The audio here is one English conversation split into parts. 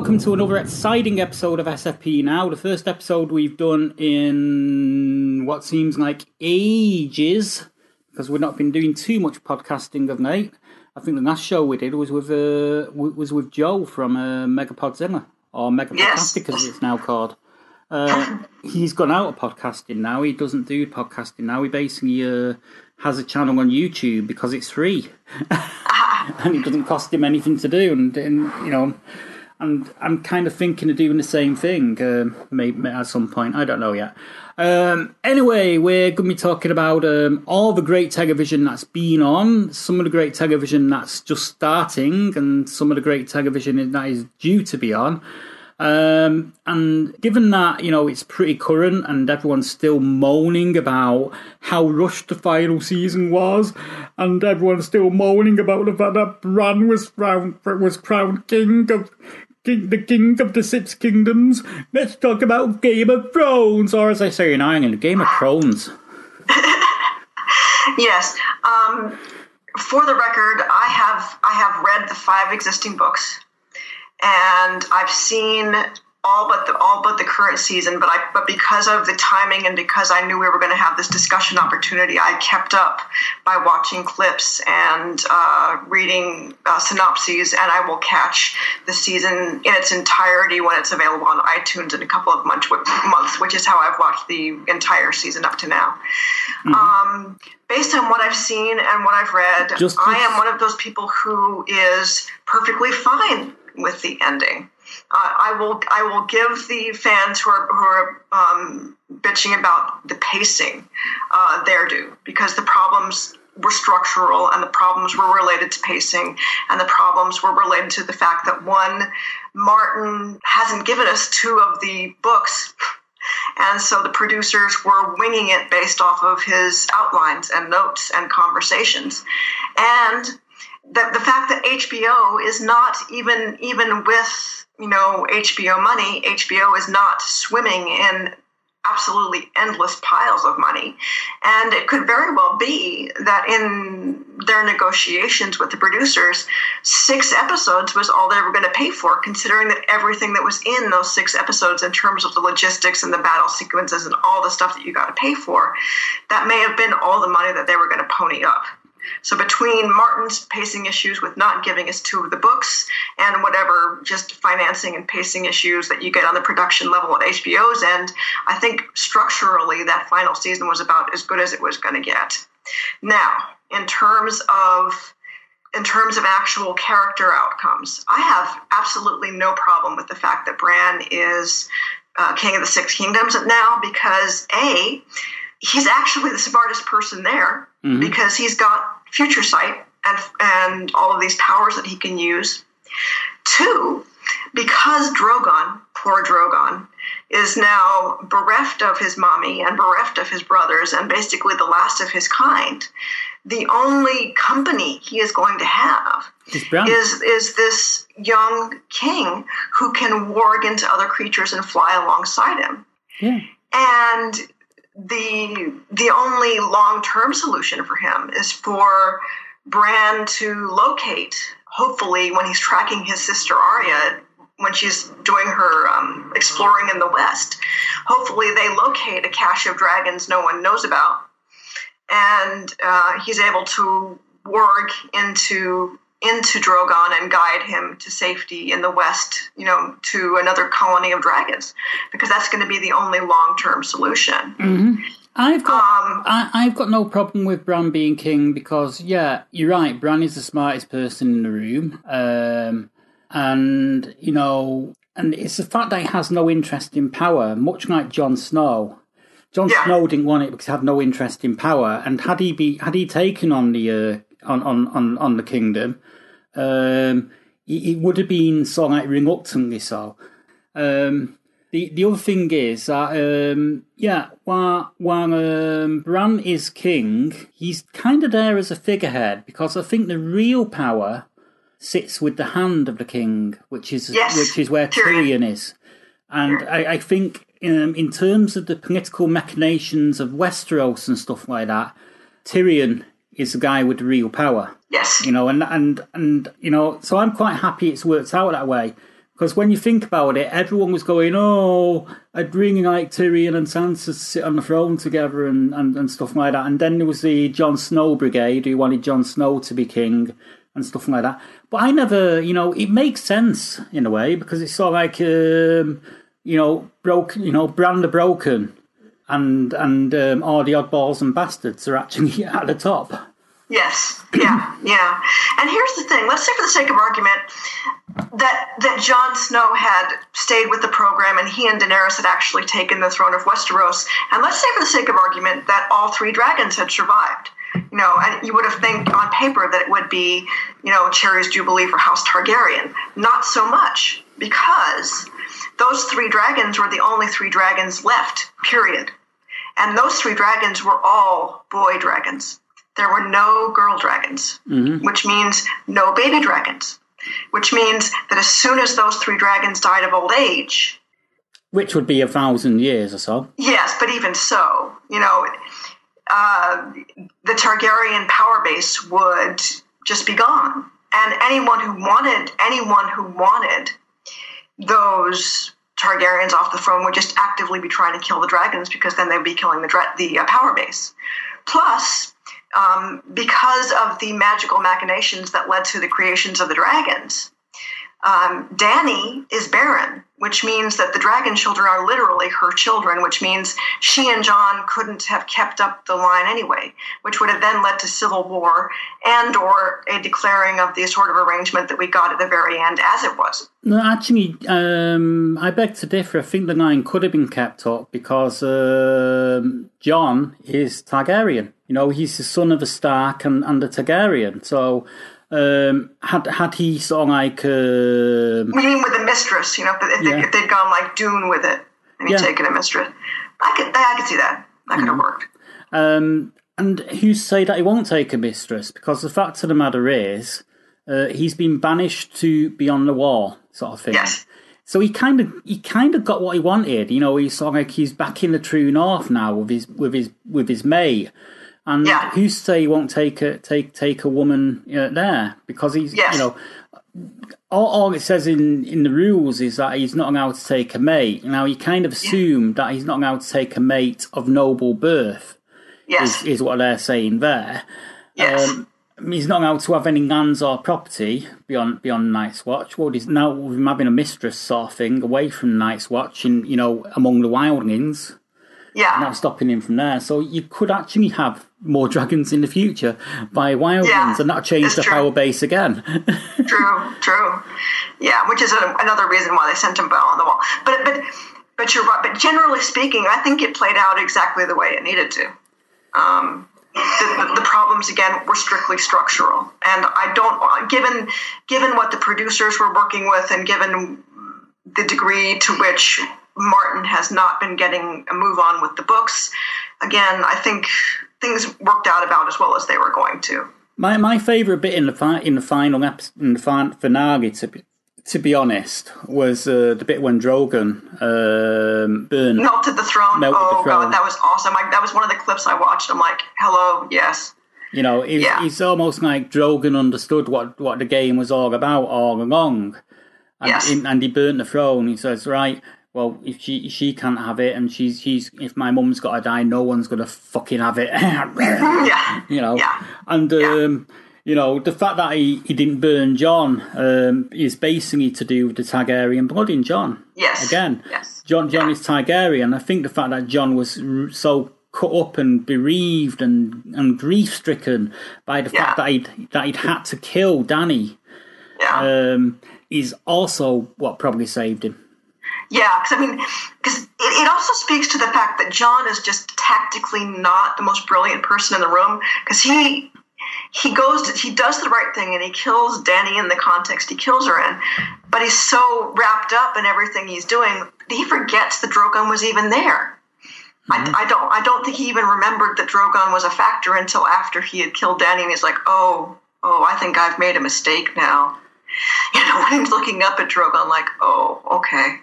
welcome to another exciting episode of SFP Now. The first episode we've done in what seems like ages because we've not been doing too much podcasting of late. I think the last show we did was with uh, was with Joe from uh, Megapodzilla or Megapodcastic as it's now called. Uh, he's gone out of podcasting now. He doesn't do podcasting now. He basically uh, has a channel on YouTube because it's free. and it doesn't cost him anything to do. And, and you know, and I'm kind of thinking of doing the same thing, uh, maybe at some point. I don't know yet. Um, anyway, we're going to be talking about um, all the great television that's been on, some of the great television that's just starting, and some of the great television that is due to be on. Um, and given that, you know, it's pretty current and everyone's still moaning about how rushed the final season was, and everyone's still moaning about the fact that Bran was crowned, was crowned king of king, the king of the six kingdoms, let's talk about Game of Thrones, or as I say in Ireland, Game of Thrones. Yes. Um, for the record, I have I have read the five existing books, and I've seen all but the all but the current season. But I but because of the timing and because I knew we were going to have this discussion opportunity, I kept up by watching clips and uh, reading uh, synopses, and I will catch the season in its entirety when it's available on iTunes in a couple of months, months which is how I've watched the entire season up to now. Um, based on what I've seen and what I've read, Just- I am one of those people who is perfectly fine with the ending. Uh, I will I will give the fans who are who are um, bitching about the pacing uh, their due because the problems were structural and the problems were related to pacing and the problems were related to the fact that one Martin hasn't given us two of the books and so the producers were winging it based off of his outlines and notes and conversations. And the, the fact that HBO is not even even with you know HBO money, HBO is not swimming in absolutely endless piles of money. And it could very well be that in their negotiations with the producers, six episodes was all they were going to pay for, considering that everything that was in those six episodes, in terms of the logistics and the battle sequences and all the stuff that you got to pay for, that may have been all the money that they were going to pony up. So between Martin's pacing issues with not giving us two of the books and whatever just financing and pacing issues that you get on the production level at HBO's end, I think structurally that final season was about as good as it was going to get. Now, in terms of in terms of actual character outcomes, I have absolutely no problem with the fact that Bran is uh, King of the Six Kingdoms now because a he's actually the smartest person there mm-hmm. because he's got future sight and and all of these powers that he can use. Two, because Drogon, poor Drogon, is now bereft of his mommy and bereft of his brothers and basically the last of his kind. The only company he is going to have is is this young king who can warg into other creatures and fly alongside him. Yeah. And the the only long term solution for him is for Bran to locate, hopefully, when he's tracking his sister Arya, when she's doing her um, exploring in the West. Hopefully, they locate a cache of dragons no one knows about, and uh, he's able to warg into into Drogon and guide him to safety in the west, you know, to another colony of dragons, because that's going to be the only long term solution. I've got Um, I, I've got no problem with Bran being king because yeah, you're right. Bran is the smartest person in the room, um, and you know, and it's the fact that he has no interest in power, much like Jon Snow. Jon Yeah. Snow didn't want it because he had no interest in power, and had he be had he taken on the uh, on, on on on the kingdom, um, it, it would have been sort of like reluctantly so. Um, the the other thing is that um, yeah, while while um, Bran is king, he's kind of there as a figurehead because I think the real power sits with the hand of the king, which is Yes, which is where Tyrion. Tyrion is, and I, I think um, in terms of the political machinations of Westeros and stuff like that, Tyrion is the guy with the real power Yes. you know, and and and you know, so I'm quite happy it's worked out that way because when you think about it, everyone was going, "Oh, I'd really like Tyrion and Sansa to sit on the throne together and, and, and stuff like that." And then there was the Jon Snow brigade who wanted Jon Snow to be king and stuff like that. But I never, you know, it makes sense in a way because it's sort of like, um, you know, broke, you know, Bran the Broken. And and um, all the oddballs and bastards are actually at the top. Yes. Yeah. Yeah. And here's the thing. Let's say, for the sake of argument, that that Jon Snow had stayed with the program and he and Daenerys had actually taken the throne of Westeros. And let's say, for the sake of argument, that all three dragons had survived. You know, and you would have think on paper that it would be, you know, Cherry's Jubilee for House Targaryen. Not so much, because those three dragons were the only three dragons left. Period. And those three dragons were all boy dragons. There were no girl dragons, which means no baby dragons, which means that as soon as those three dragons died of old age, Which would be a thousand years or so. yes, but even so, you know, uh, the Targaryen power base would just be gone. And anyone who wanted, anyone who wanted those Targaryens off the throne would just actively be trying to kill the dragons because then they'd be killing the dra- the uh, power base. Plus, um, because of the magical machinations that led to the creations of the dragons, um, Dany is barren, which means that the dragon children are literally her children, which means she and Jon couldn't have kept up the line anyway, which would have then led to civil war and or a declaring of the sort of arrangement that we got at the very end as it was. No, actually, um, I beg to differ. I think the line could have been kept up because um, Jon is Targaryen. You know, he's the son of a Stark and, and a Targaryen. So, um, had had he sort of like, um, I mean, with the mistress, you know, if, they, Yeah. if they'd gone like Dune with it and he'd Yeah. taken a mistress, I could, I could see that. That could have worked. um, and who's to say that he won't take a mistress? Because the fact of the matter is, uh, he's been banished to beyond the wall, sort of thing. Yes. So he kind of he kind of got what he wanted. You know, he's sort of like he's back in the true north now with his with his with his mate. And Yeah. who's to say he won't take a take take a woman uh, there because he's Yes. you know all, all it says in, in the rules is that he's not allowed to take a mate. Now you kind of assume that he's not allowed to take a mate of noble birth Yes. is, is what they're saying there. yes. Um, he's not allowed to have any lands or property beyond beyond Night's Watch. Well, he's now with him having a mistress sort of thing away from Night's Watch and you know among the wildlings, yeah. not stopping him from there. So you could actually have more dragons in the future by wildlings, Yeah, and that'll change the true. power base again. True, true. Yeah, which is a, another reason why they sent him on the wall. But but but you're right. But generally speaking, I think it played out exactly the way it needed to. Um, the, the, the problems again were strictly structural, and I don't. Given given what the producers were working with, and given the degree to which Martin has not been getting a move on with the books, again, I think things worked out about as well as they were going to. my my favourite bit in the fi- in the final episode, in the fin- finale to be, to be honest was uh, the bit when Drogon um, burned. melted the throne. Melted the oh throne. god, that was awesome! Like that was one of the clips I watched. I'm like, hello, yes, You know, it's, Yeah. it's almost like Drogon understood what, what the game was all about all along. And, Yes. in- and he burnt the throne. He says, right, well, if she she can't have it, and she's she's if my mum's got to die, no one's gonna fucking have it. yeah, you know, Yeah. and Yeah. um, You know, the fact that he, he didn't burn Jon um, is basically to do with the Targaryen blood in Jon. Yes. Again, Yes. Jon Jon Yeah. is Targaryen. I think the fact that Jon was so cut up and bereaved and, and grief stricken by the fact that he'd that he'd had to kill Dany Yeah. um, is also what probably saved him. Yeah, because I mean, because it, it also speaks to the fact that Jon is just tactically not the most brilliant person in the room. Because he he goes, to, he does the right thing, and he kills Dany in the context he kills her in. But he's so wrapped up in everything he's doing, that he forgets that Drogon was even there. I, mm-hmm. I don't. I don't think he even remembered that Drogon was a factor until after he had killed Dany, and he's like, "Oh, oh, I think I've made a mistake now." You know, when he's looking up at Drogon, like, "Oh, okay."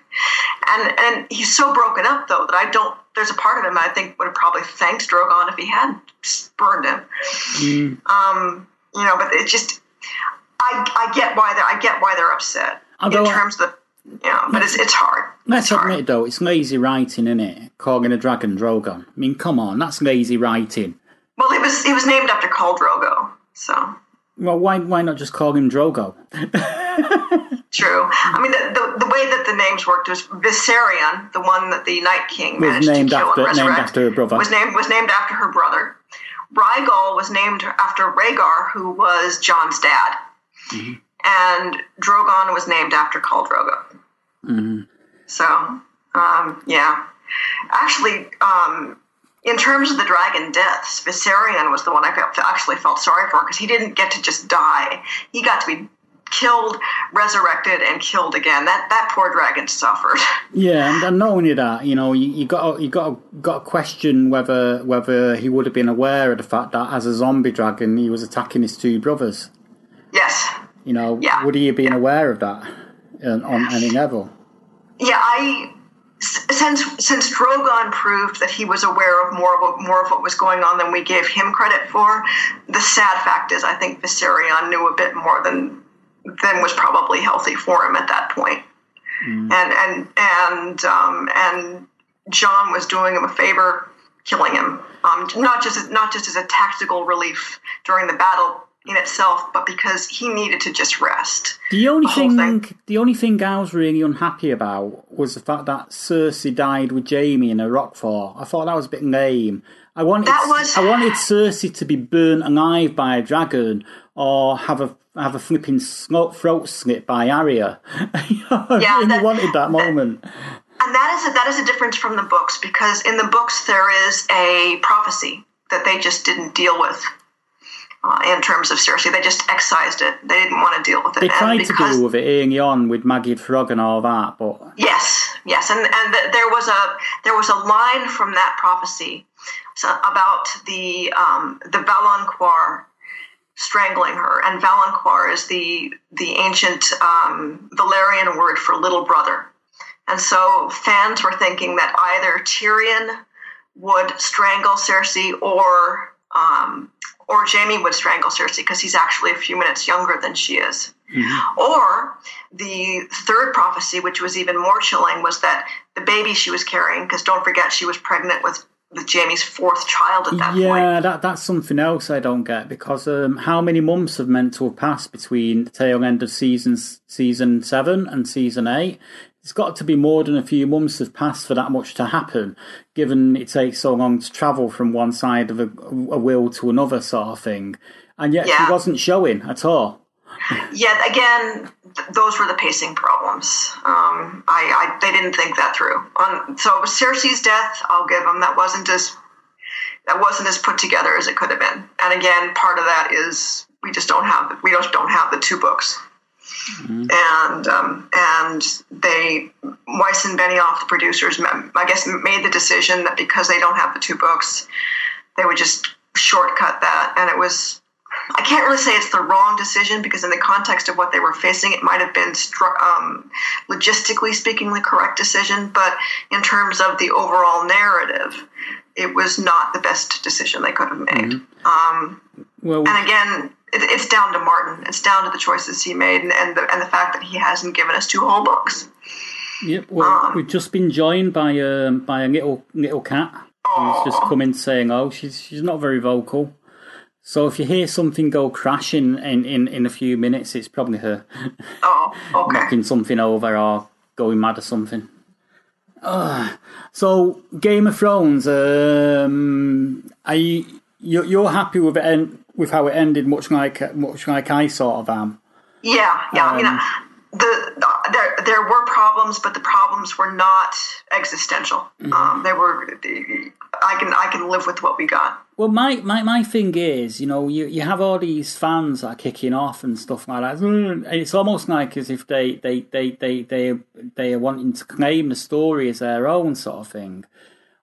And and he's so broken up though that I don't. There's a part of him I think would have probably thanked Drogon if he hadn't burned him. Um, you know, but it just. I, I get why they're I get why they're upset Although in terms of the know, but it's it's hard. Let's It's hard. admit though, it's lazy writing, isn't it? Calling a dragon Drogon. I mean, come on, that's lazy writing. Well, it was it was named after Khal Drogo, so Well, why why not just call him Drogo? true. I mean, the, the, the way that the names worked was Viserion, the one that the Night King Was named to kill after- named after her brother. Was named was named after her brother. Rhaegal was named after Rhaegar, who was Jon's dad, Mm-hmm. and Drogon was named after Khal Drogo. Mm-hmm. So, um, yeah, actually, um, in terms of the dragon deaths, Viserion was the one I felt, actually felt sorry for because he didn't get to just die; he got to be killed, resurrected, and killed again. That that poor dragon suffered. Yeah, and, and not only that, you know, you, you got you got got to question whether whether he would have been aware of the fact that as a zombie dragon he was attacking his two brothers. yes. You know, Yeah. would he have been aware of that on, on any level? Yeah, I since since Drogon proved that he was aware of more of what, more of what was going on than we gave him credit for. The sad fact is, I think Viserion knew a bit more than than was probably healthy for him at that point. And and and um, and Jon was doing him a favor, killing him, um, not just as, not just as a tactical relief during the battle in itself, but because he needed to just rest. The only whole thing, thing. the only thing I was really unhappy about was the fact that Cersei died with Jaime in a rock fall. I thought that was a bit lame. I wanted, That was- I wanted Cersei to be burnt alive by a dragon or have a have a flipping throat slit by Arya. I Yeah, that- wanted that moment. And that is a, that is a difference from the books because in the books there is a prophecy that they just didn't deal with uh, in terms of Cersei. They just excised it. They didn't want to deal with it. They tried to because- deal with it early on with Maggie Frog and all that, but Yes, yes, and and th- there was a there was a line from that prophecy so, about the um, the valonqar strangling her, and valonqar is the the ancient um, Valyrian word for little brother, and so fans were thinking that either Tyrion would strangle Cersei or um, or Jaime would strangle Cersei because he's actually a few minutes younger than she is. Or the third prophecy, which was even more chilling, was that the baby she was carrying, because don't forget she was pregnant with, with Jaime's fourth child at that point. yeah, that that's something else I don't get because um, how many months have meant to have passed between the tail end of season season seven and season eight? It's got to be more than a few months have passed for that much to happen, given it takes so long to travel from one side of a, a will to another, sort of thing. And yet Yeah. she wasn't showing at all. Yet again, th- those were the pacing problems. Um, I, I they didn't think that through. On so Cersei's death, I'll give them that wasn't as that wasn't as put together as it could have been. And again, part of that is we just don't have we just don't have the two books. And um, and they Weiss and Benioff, the producers, I guess made the decision that because they don't have the two books, they would just shortcut that, and it was I can't really say it's the wrong decision because, in the context of what they were facing, it might have been um, logistically speaking the correct decision. But in terms of the overall narrative, it was not the best decision they could have made. Um, Well, and again, it, it's down to Martin. It's down to the choices he made, and, and the and the fact that he hasn't given us two whole books. Yep. Well, we've just been joined by um by a little little cat who's just come in saying, "Oh, she's she's not very vocal." So if you hear something go crashing in, in, in a few minutes, it's probably her Oh, okay. knocking something over or going mad or something. Ugh. so Game of Thrones, um, are you, you're, you're happy with it with how it ended, much like much like I sort of am. Yeah, yeah. I mean, Um, the, the there there were problems, but the problems were not existential. Mm-hmm. Um, they were. I can I can live with what we got. Well, my, my, my thing is, you know, you, you have all these fans that are kicking off and stuff like that. And it's almost like as if they they, they, they, they, they are wanting to claim the story as their own sort of thing.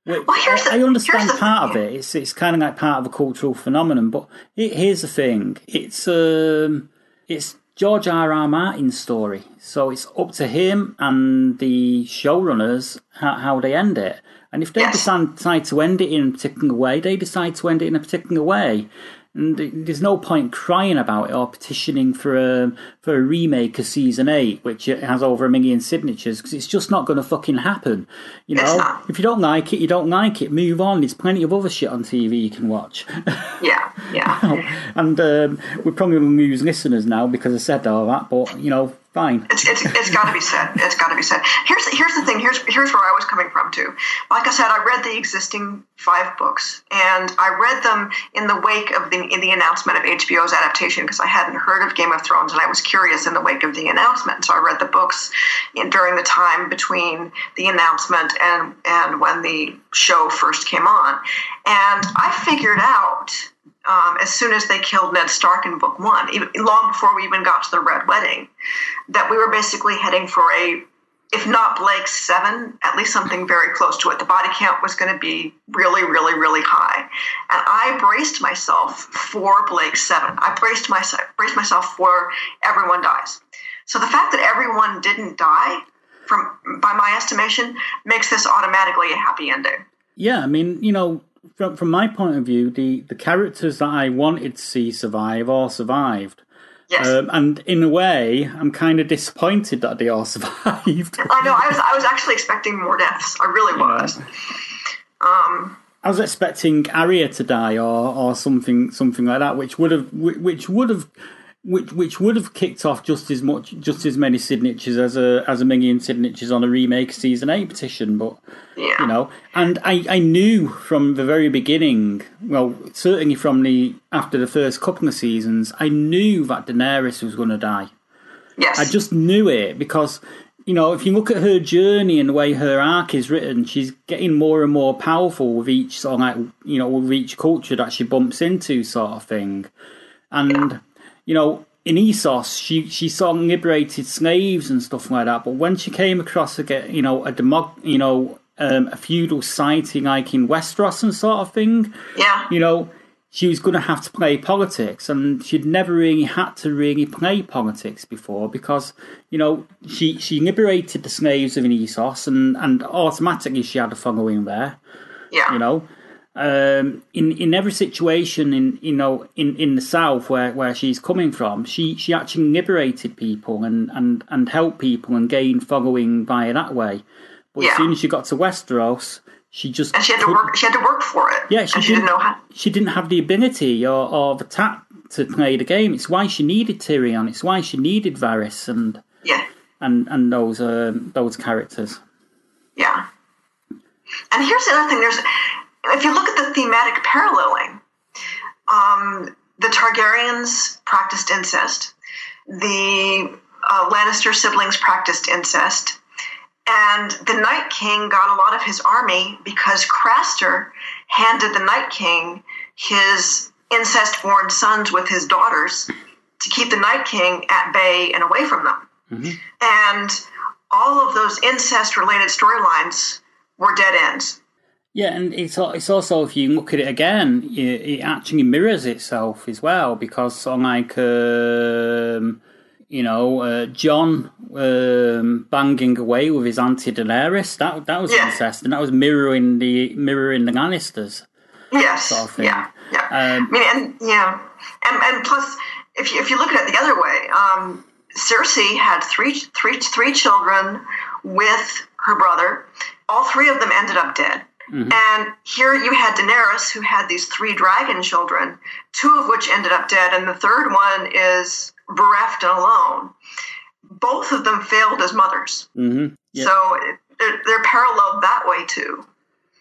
Well, here's the- I understand here's the part of it. It's it's kind of like part of a cultural phenomenon. But he- here's the thing: it's um, it's George R. R. Martin's story, so it's up to him and the showrunners how, how they end it. And if they Yes. decide, decide to end it in a particular way, they decide to end it in a particular way. And there's no point crying about it or petitioning for a for a remake of season eight, which has over a million signatures, because it's just not going to fucking happen. You know, if you don't like it, you don't like it. Move on. There's plenty of other shit on TV you can watch. Yeah, yeah. and um, we're probably going to lose listeners now because I said all that. But you know, fine. It's, it's, it's got to be said. It's got to be said. Here's here's the thing. Here's here's where I was coming from too. Like I said, I read the existing five books, and I read them in the wake of the in the announcement of HBO's adaptation because I hadn't heard of Game of Thrones, and I was curious in the wake of the announcement. So I read the books in, during the time between the announcement and and when the show first came on, and I figured out um, as soon as they killed Ned Stark in book one, even long before we even got to the Red Wedding, that we were basically heading for a, if not Blake seven, at least something very close to it. The body count was going to be really, really, really high, and I braced myself for Blake seven. I braced myself, braced myself for everyone dies. So the fact that everyone didn't die, from by my estimation, makes this automatically a happy ending. Yeah, I mean, you know, from from my point of view, the the characters that I wanted to see survive all survived. Yes. Um, and in a way, I'm kind of disappointed that they all survived. I know. I was. I was actually expecting more deaths. I really was. Um, I was expecting Arya to die or, or something something like that, which would have which would have which which would have kicked off just as much just as many signatures as a as a million signatures on a remake season eight petition. But yeah. you know, and I I knew from the very beginning, well, certainly from the after the first couple of seasons, I knew that Daenerys was going to die. Yes. I just knew it because you know if you look at her journey and the way her arc is written, she's getting more and more powerful with each sort of like you know with each culture that she bumps into, sort of thing. And you know, in Essos, she she of liberated slaves and stuff like that. But when she came across again, you know, a demo, you know, um, a feudal society like in Westeros and sort of thing, yeah. you know, she was going to have to play politics, and she'd never really had to really play politics before because, you know, she she liberated the slaves of an Essos, and and automatically she had a following there. Yeah. You know, um, in in every situation in you know in, in the south where, where she's coming from, she she actually liberated people and and and helped people and gained following via that way. But Yeah. as soon as she got to Westeros, she just and she had to work. She had to work for it. yeah, she didn't, didn't know how. she didn't have the ability or, or the tact to play the game. It's why she needed Tyrion. It's why she needed Varys and Yeah. and and those um, those characters. Yeah. And here's the other thing. There's, if you look at the thematic paralleling, um, the Targaryens practiced incest. The uh, Lannister siblings practiced incest. And the Night King got a lot of his army because Craster handed the Night King his incest born sons with his daughters to keep the Night King at bay and away from them. And all of those incest related storylines were dead ends. Yeah, and it's it's also if you look at it again, it, it actually mirrors itself as well because on like um, you know uh, Jon um, banging away with his auntie Daenerys that that was Yeah. incest and that was mirroring the mirroring the Lannisters. Yes. Sort of. Yeah. Yeah. Um, I mean, and yeah, and and plus, if you if you look at it the other way, um, Cersei had three three three children with her brother. All three of them ended up dead. And here you had Daenerys, who had these three dragon children, two of which ended up dead, and the third one is bereft and alone. Both of them failed as mothers. Mm-hmm. Yeah. So they're, they're paralleled that way too.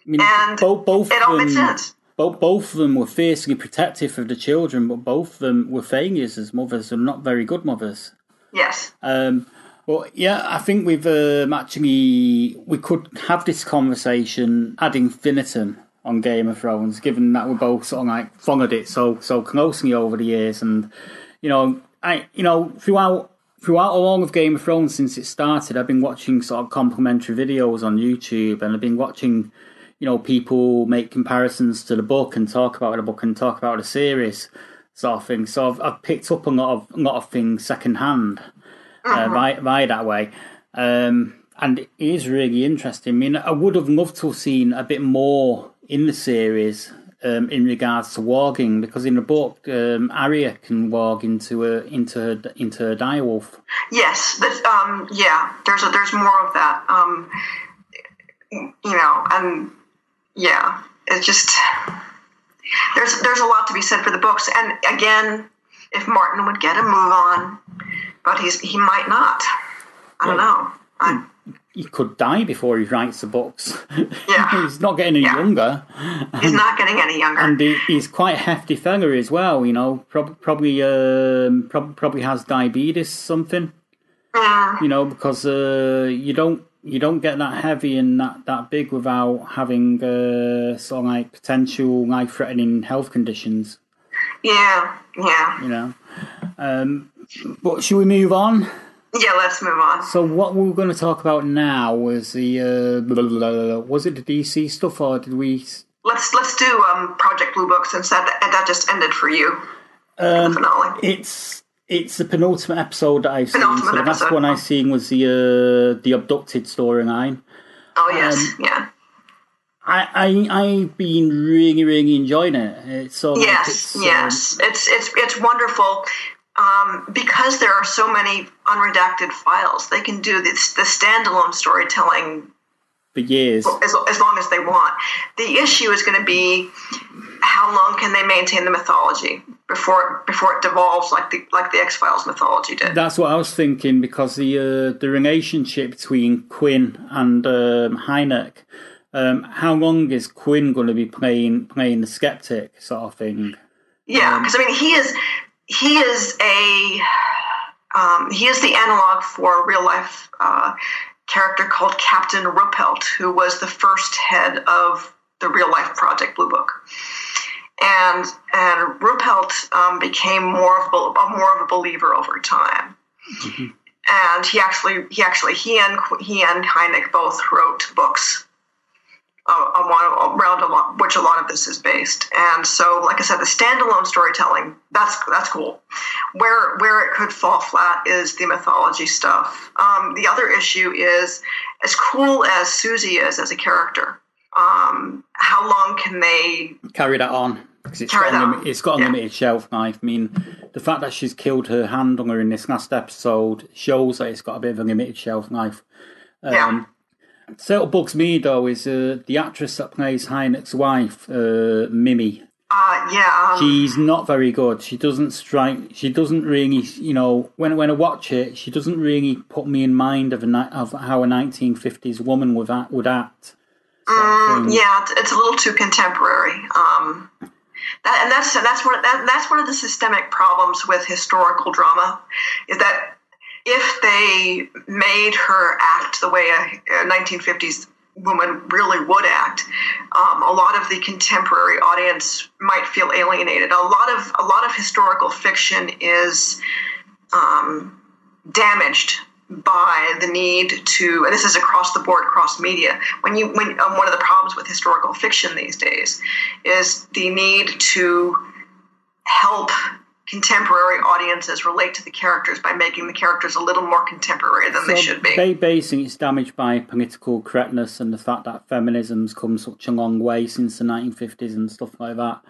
I mean, and both, both it all of makes them, sense. Both, both of them were fiercely protective of the children, but both of them were failures as mothers and not very good mothers. Yes. Um, well, yeah, I think we've um, actually we could have this conversation ad infinitum on Game of Thrones, given that we're both sort of like followed it so so closely over the years, and you know, I you know throughout throughout all of Game of Thrones since it started, I've been watching sort of complimentary videos on YouTube, and I've been watching you know people make comparisons to the book and talk about the book and talk about the series sort of thing. So I've, I've picked up a lot of a lot of things secondhand uh, by by that way. Um, and it is really interesting. I mean, I would have loved to have seen a bit more in the series um, in regards to warging, because in the book, um, Arya can warg into a into her, into a direwolf. Yes. That, um, yeah. There's a, there's more of that. Um, you know, and yeah, it's just there's there's a lot to be said for the books. And again, if Martin would get a move on, but he's he might not. I don't know. I, He could die before he writes the books. Yeah. he's not getting any Yeah. younger, he's not getting any younger. and he, he's quite a hefty fella as well. You know, prob- probably um, prob- probably has diabetes something. Mm, you know, because uh, you don't you don't get that heavy and that, that big without having uh, sort of like potential life threatening health conditions. yeah. Yeah. You know, um, but should we move on? Yeah. Let's move on. So what we we're going to talk about now was the uh, blah, blah, blah, was it the DC stuff or did we? Let's let's do um, Project Blue Book since that that just ended for you. the finale. It's it's the penultimate episode that I've seen. Penultimate So the last episode. one I seen was the uh, the abducted storyline. Oh yes. um, yeah. I, I I've been really really enjoying it. It's so like Yes, um, yes, it's it's it's wonderful um, because there are so many unredacted files. They can do this the standalone storytelling for years. as, as long as they want. The issue is going to be how long can they maintain the mythology before before it devolves like the like the X Files mythology did. That's what I was thinking because the uh, the relationship between Quinn and um, Hynek. Um, how long is Quinn going to be playing playing the skeptic sort of thing? Yeah, because I mean, he is he is a um, he is the analog for a real life uh, character called Captain Ruppelt, who was the first head of the real life Project Blue Book. And and Ruppelt um, became more of a, more of a believer over time. And he actually he actually he and he and Hynek both wrote books on around a lot, which a lot of this is based. And so, like I said, the standalone storytelling that's that's cool. Where where it could fall flat is the mythology stuff. Um, the other issue is as cool as Susie is as a character. Um, how long can they? Carry that on because it's got it's got a yeah. limited shelf life. I mean, the fact that she's killed her handler in this last episode shows that it's got a bit of a limited shelf life. yeah. So what bugs me though is uh, the actress that plays Hynek's wife, uh, Mimi. Uh, yeah. Um, She's not very good. She doesn't strike. She doesn't really, you know, when when I watch it, she doesn't really put me in mind of a of how a 1950s woman would act. Would act. of thing. yeah, it's, it's a little too contemporary. Um, that, and that's that's one that, that's one of the systemic problems with historical drama, is that if they made her act the way a, a 1950s woman really would act, um, a lot of the contemporary audience might feel alienated. A lot of a lot of historical fiction is um, damaged by the need to, and this is across the board, across media. When you, when um, one of the problems with historical fiction these days is the need to help contemporary audiences relate to the characters by making the characters a little more contemporary than they should be. ba- basically, it's damaged by political correctness and the fact that feminism's come such a long way since the 1950s and stuff like that.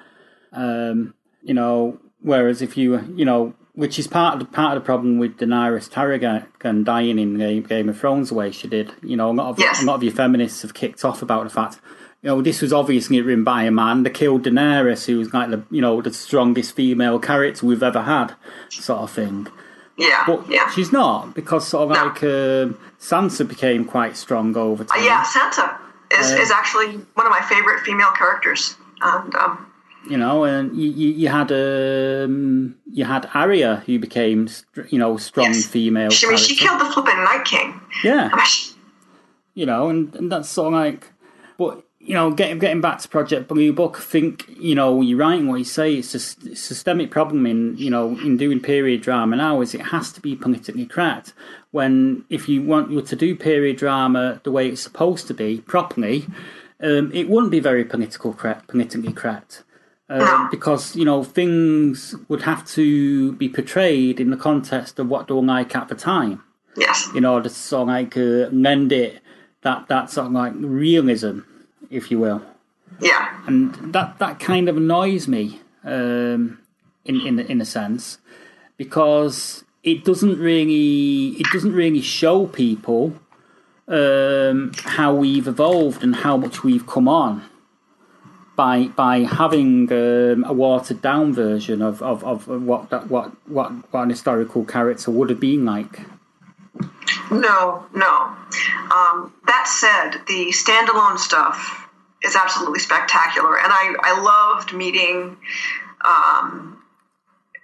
Um, you know, whereas if you, you know, which is part of the part of the problem with Daenerys Targaryen dying in Game, Game of Thrones the way she did. You know, a lot of Yes. a lot of your feminists have kicked off about the fact you know, this was obviously written by a man. They killed Daenerys, who was like the you know the strongest female character we've ever had, sort of thing. Yeah, But yeah, she's not because sort of No. like um Sansa became quite strong over Uh, time. yeah. Sansa is, Uh, is actually one of my favorite female characters, and um, You know, and you, you, you had um, you had Arya, who became you know strong Yes. female. she, I mean, she killed the flipping Night King. Yeah, I mean, she- you know, and, and that's sort of like, you know, getting getting back to Project Blue Book, I think you know you're right in what you say. It's a systemic problem in you know in doing period drama now is it has to be politically correct. When if you want you to do period drama the way it's supposed to be properly, um, it wouldn't be very political correct, politically correct. Um, because you know things would have to be portrayed in the context of what they were like at the time yes, in order to sort of like uh, lend it that that sort of like realism, if you will, yeah, and that that kind of annoys me um, in in in a sense because it doesn't really it doesn't really show people um, how we've evolved and how much we've come on by by having um, a watered down version of, of, of what that what, what what an historical character would have been like. no, no. Um, that said, the standalone stuff is absolutely spectacular, and I, I loved meeting um,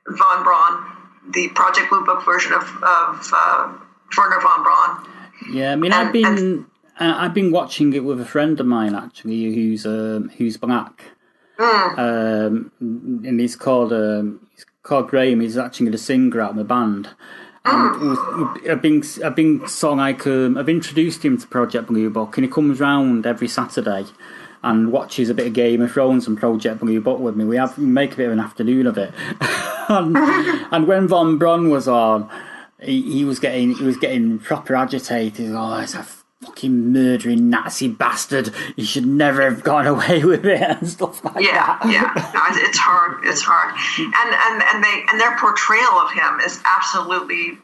Von Braun, the Project Blue Book version of, of uh, Werner Von Braun. Yeah, I mean, And- I've been uh, I've been watching it with a friend of mine actually, who's um, who's black, um, and he's called um, he's called Graham. He's actually the singer out of the band. And we've- I've been I've been sort of like um, I've introduced him to Project Blue Book, and he comes round every Saturday and watches a bit of Game of Thrones and Project Blue Book with me. We have we make a bit of an afternoon of it. and, and when Von Braun was on, he, he was getting he was getting proper agitated. Oh, it's a fucking murdering Nazi bastard! He should never have gone away with it and stuff like Yeah, that. yeah, no, it's- hard. It's hard, and and and they and their portrayal of him is absolutely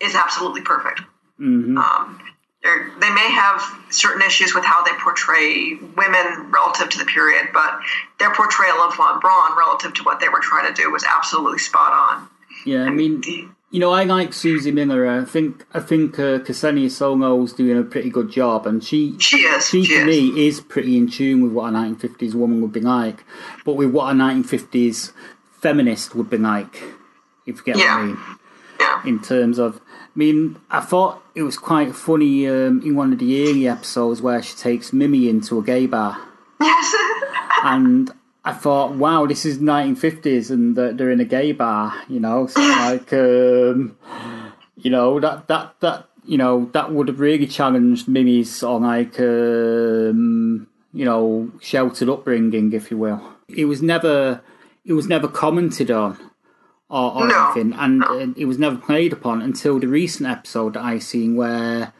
is absolutely perfect. Um, they're- they may have certain issues with how they portray women relative to the period, but their portrayal of Von Braun relative to what they were trying to do was absolutely spot on. Yeah, I mean, you know, I like Susie Miller. I think I think uh, Ksenia Solo's doing a pretty good job, and she She is. she She to is. me is pretty in tune with what a 1950s woman would be like, but with what a 1950s feminist would be like, if you get what I mean. Yeah. In terms of, I mean, I thought it was quite funny um, in one of the early episodes where she takes Mimi into a gay bar, Yes. and I thought, wow, this is 1950s, and they're, in a gay bar, you know, so like, um, you know, that that that you know that would have really challenged Mimi's of like, um, you know, sheltered upbringing, if you will. It was never, it was never commented on. Or, or No, anything, and uh, it was never played upon until the recent episode that I seen where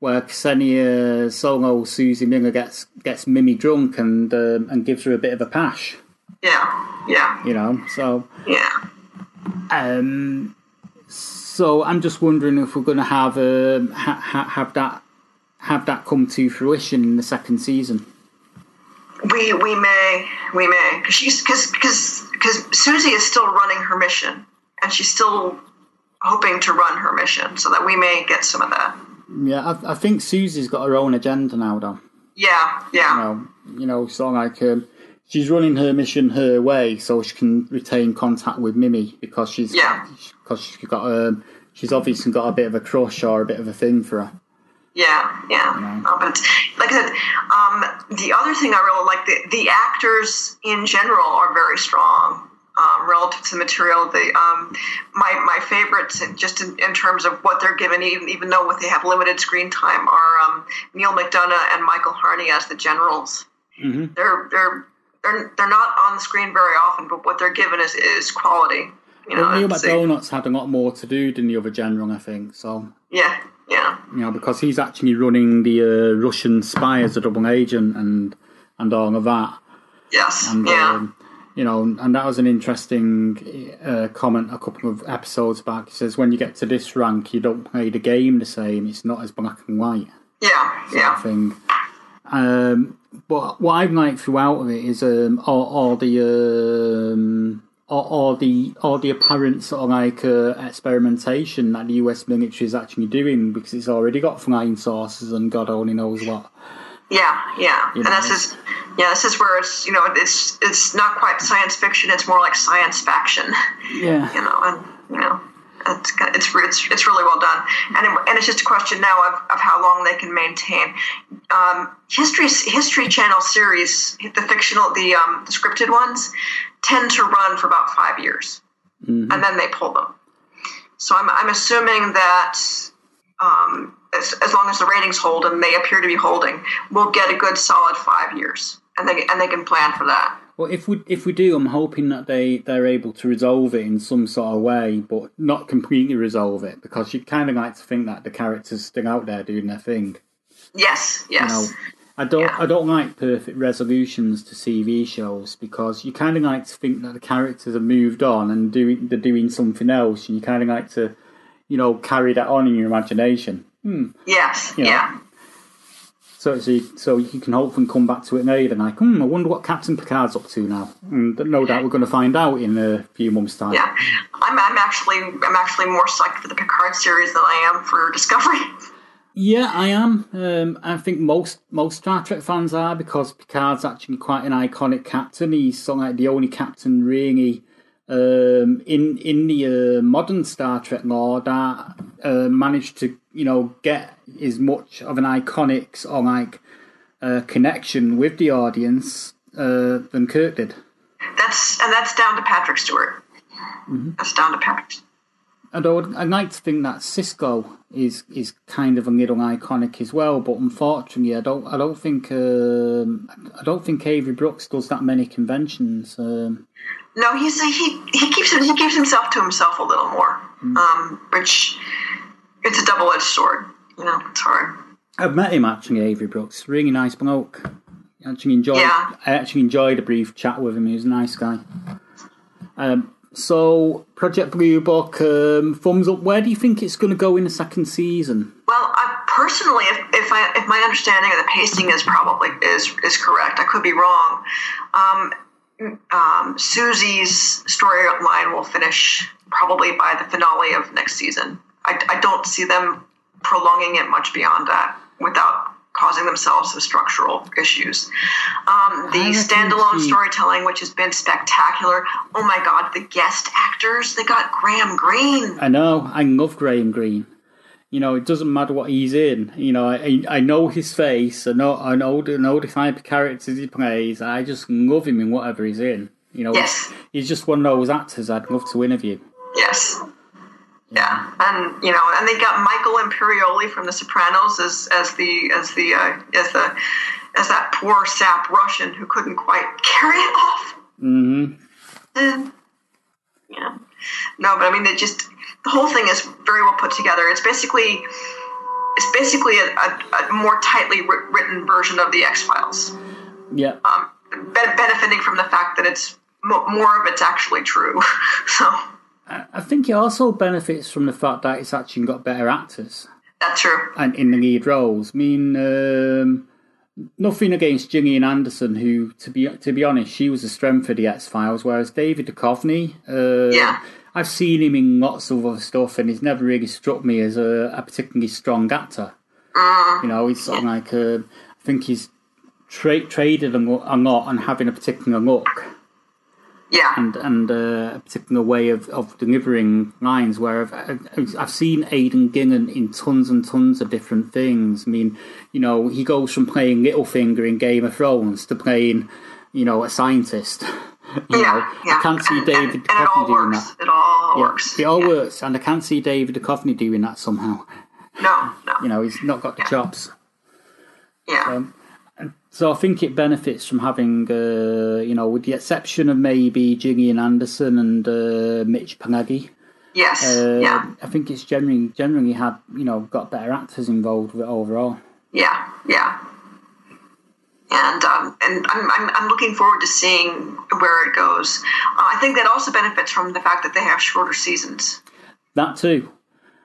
where Ksenia Solo Susie Miller gets gets Mimi drunk and um, and gives her a bit of a pash, yeah. Yeah. you know. So Yeah. um, so I'm just wondering if we're going to have um, ha- ha- have that have that come to fruition in the second season. We we may we may because she's because because because Susie is still running her mission and she's still hoping to run her mission so that we may get some of that. Yeah, I, I think Susie's got her own agenda now, though. Yeah, yeah, You know, you know, sort of like um, she's running her mission her way, so she can retain contact with Mimi because she's Yeah. because she's got um, she's obviously got a bit of a crush or a bit of a thing for her. yeah, yeah. Uh, but like I said, um, the other thing I really like the the actors in general are very strong. Um, relative to the material, the um, my my favorites, just in, in terms of what they're given, even even though what they have limited screen time, are um, Neil McDonough and Michael Harney as the generals. Mm-hmm. they're they're they're they're not on the screen very often, but what they're given is is quality. You know, Well, Neil McDonald's had a lot more to do than the other general, I think. So yeah, yeah, you know, because he's actually running the uh, Russian spy as a double agent and and all of that. yes, And yeah, um, you know, and that was an interesting uh, comment a couple of episodes back. He says, when you get to this rank, you don't play the game the same. It's not as black and white yeah, yeah, thing. Um, but what I've liked throughout of it is um, all, all the um, all the all the apparent sort of like uh, experimentation that the US military is actually doing because it's already got flying saucers and God only knows what. Yeah, yeah, You and know, this is yeah, this is where it's you know it's it's not quite science fiction; it's more like science faction. Yeah. you know, and you know, it's it's it's, it's really well done, and it, and it's just a question now of, of how long they can maintain. Um, history History Channel series, the fictional, the um, the scripted ones, tend to run for about five years, and then they pull them. So I'm I'm assuming that. Um, as, as long as the ratings hold, and they appear to be holding, we'll get a good solid five years, and they and they can plan for that. Well, if we if we do, I'm hoping that they they're able to resolve it in some sort of way, but not completely resolve it because you kind of like to think that the characters still out there doing their thing. Yes, You yes. know, I don't Yeah. I don't like perfect resolutions to TV shows because you kind of like to think that the characters have moved on and doing they're doing something else, and you kind of like to, you know, carry that on in your imagination. Hmm. Yes, You know, yeah. So, so, you, so you can hopefully come back to it later and like, hmm, I wonder what Captain Picard's up to now. And no doubt we're going to find out in a few months' time. Yeah, I'm, I'm actually I'm actually more psyched for the Picard series than I am for Discovery. Yeah, I am. Um, I think most most Star Trek fans are because Picard's actually quite an iconic captain. He's sort of like the only captain really um, in in the uh, modern Star Trek lore that uh, managed to you know get as much of an iconic or like uh, connection with the audience uh, than Kirk did. That's and that's down to Patrick Stewart. That's down to Patrick. Although I'd I'd like to think that Sisko is is kind of a little iconic as well, but unfortunately, I don't I don't think um, I don't think Avery Brooks does that many conventions. Um, No, he's he he keeps he keeps himself to himself a little more, um, which it's a double edged sword. You know, it's hard. I've met him actually, Avery Brooks, really nice bloke. I actually enjoyed Yeah. I actually enjoyed a brief chat with him. He was a nice guy. Um, so Project Blue Book, um, thumbs up. Where do you think it's going to go in the second season? Well, I personally, if, if I if my understanding of the pacing is probably is is correct, I could be wrong. Um, um, Susie's storyline will finish probably by the finale of next season. I, I don't see them prolonging it much beyond that without causing themselves some structural issues. Um, the standalone storytelling, which has been spectacular. Oh my God, the guest actors! They got Graham Greene. I know. I love Graham Greene. You know, it doesn't matter what he's in. You know, I I know his face. I know I know the, know the type of characters he plays. I just love him in whatever he's in. You know, Yes. he's just one of those actors I'd love to interview. Yes. Yeah, and you know, and they got Michael Imperioli from The Sopranos as as the as the uh, as the as that poor sap Russian who couldn't quite carry it off. Mm-hmm. Yeah. No, but I mean, it just the whole thing is very well put together. It's basically it's basically a, a, a more tightly written version of the X Files, Yeah. um, be- benefiting from the fact that it's mo- more of it's actually true. so I think it also benefits from the fact that it's actually got better actors that's true. and in the lead roles. I mean, um, nothing against Gillian Anderson, who, to be to be honest, she was a strength for the X Files, whereas David Duchovny, uh, Yeah. I've seen him in lots of other stuff, and he's never really struck me as a, a particularly strong actor. You know, he's sort of like uh, I think he's tra- traded a, a lot on having a particular look Yeah. and and uh, a particular way of, of delivering lines. Where I've, I've seen Aidan Gillen in tons and tons of different things. I mean, you know, he goes from playing Littlefinger in Game of Thrones to playing, you know, a scientist. You yeah, know, yeah. I can't see David and, and it all Duchovny doing works. that. It all Yeah, works. it all Yeah. works, and I can't see David Duchovny doing that somehow. No, no. You know, he's not got the chops. yeah. Um, So I think it benefits from having, uh, you know, with the exception of maybe Gillian Anderson and uh, Mitch Pileggi. yes. Uh, yeah. I think it's generally generally had you know got better actors involved with it overall. Yeah. Yeah. And um, and I'm, I'm, I'm looking forward to seeing where it goes. Uh, I think that also benefits from the fact that they have shorter seasons. That too,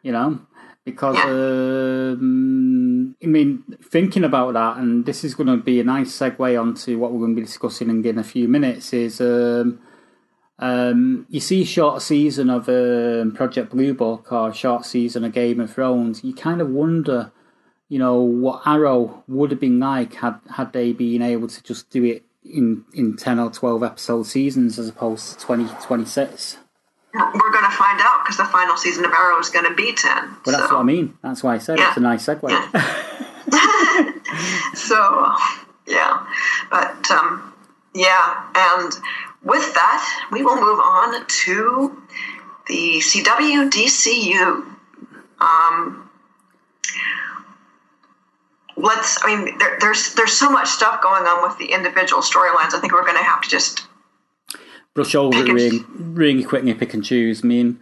you know, because Yeah. um, I mean, thinking about that, and this is going to be a nice segue onto what we're going to be discussing in a few minutes. Is um, um, you see a short season of um, Project Blue Book or a short season of Game of Thrones, you kind of wonder, you know, what Arrow would have been like had had they been able to just do it in in ten or twelve episode seasons as opposed to 20, 26. We're going to find out because the final season of Arrow is going to be 10. Well, that's so. what I mean. That's why I said Yeah. it's a nice segue. So, yeah. But, um, yeah. And with that, we will move on to the CW DCU. Um, let's, I mean, there, there's, there's so much stuff going on with the individual storylines. I think we're going to have to just brush over it really, really quick and pick and choose. I mean,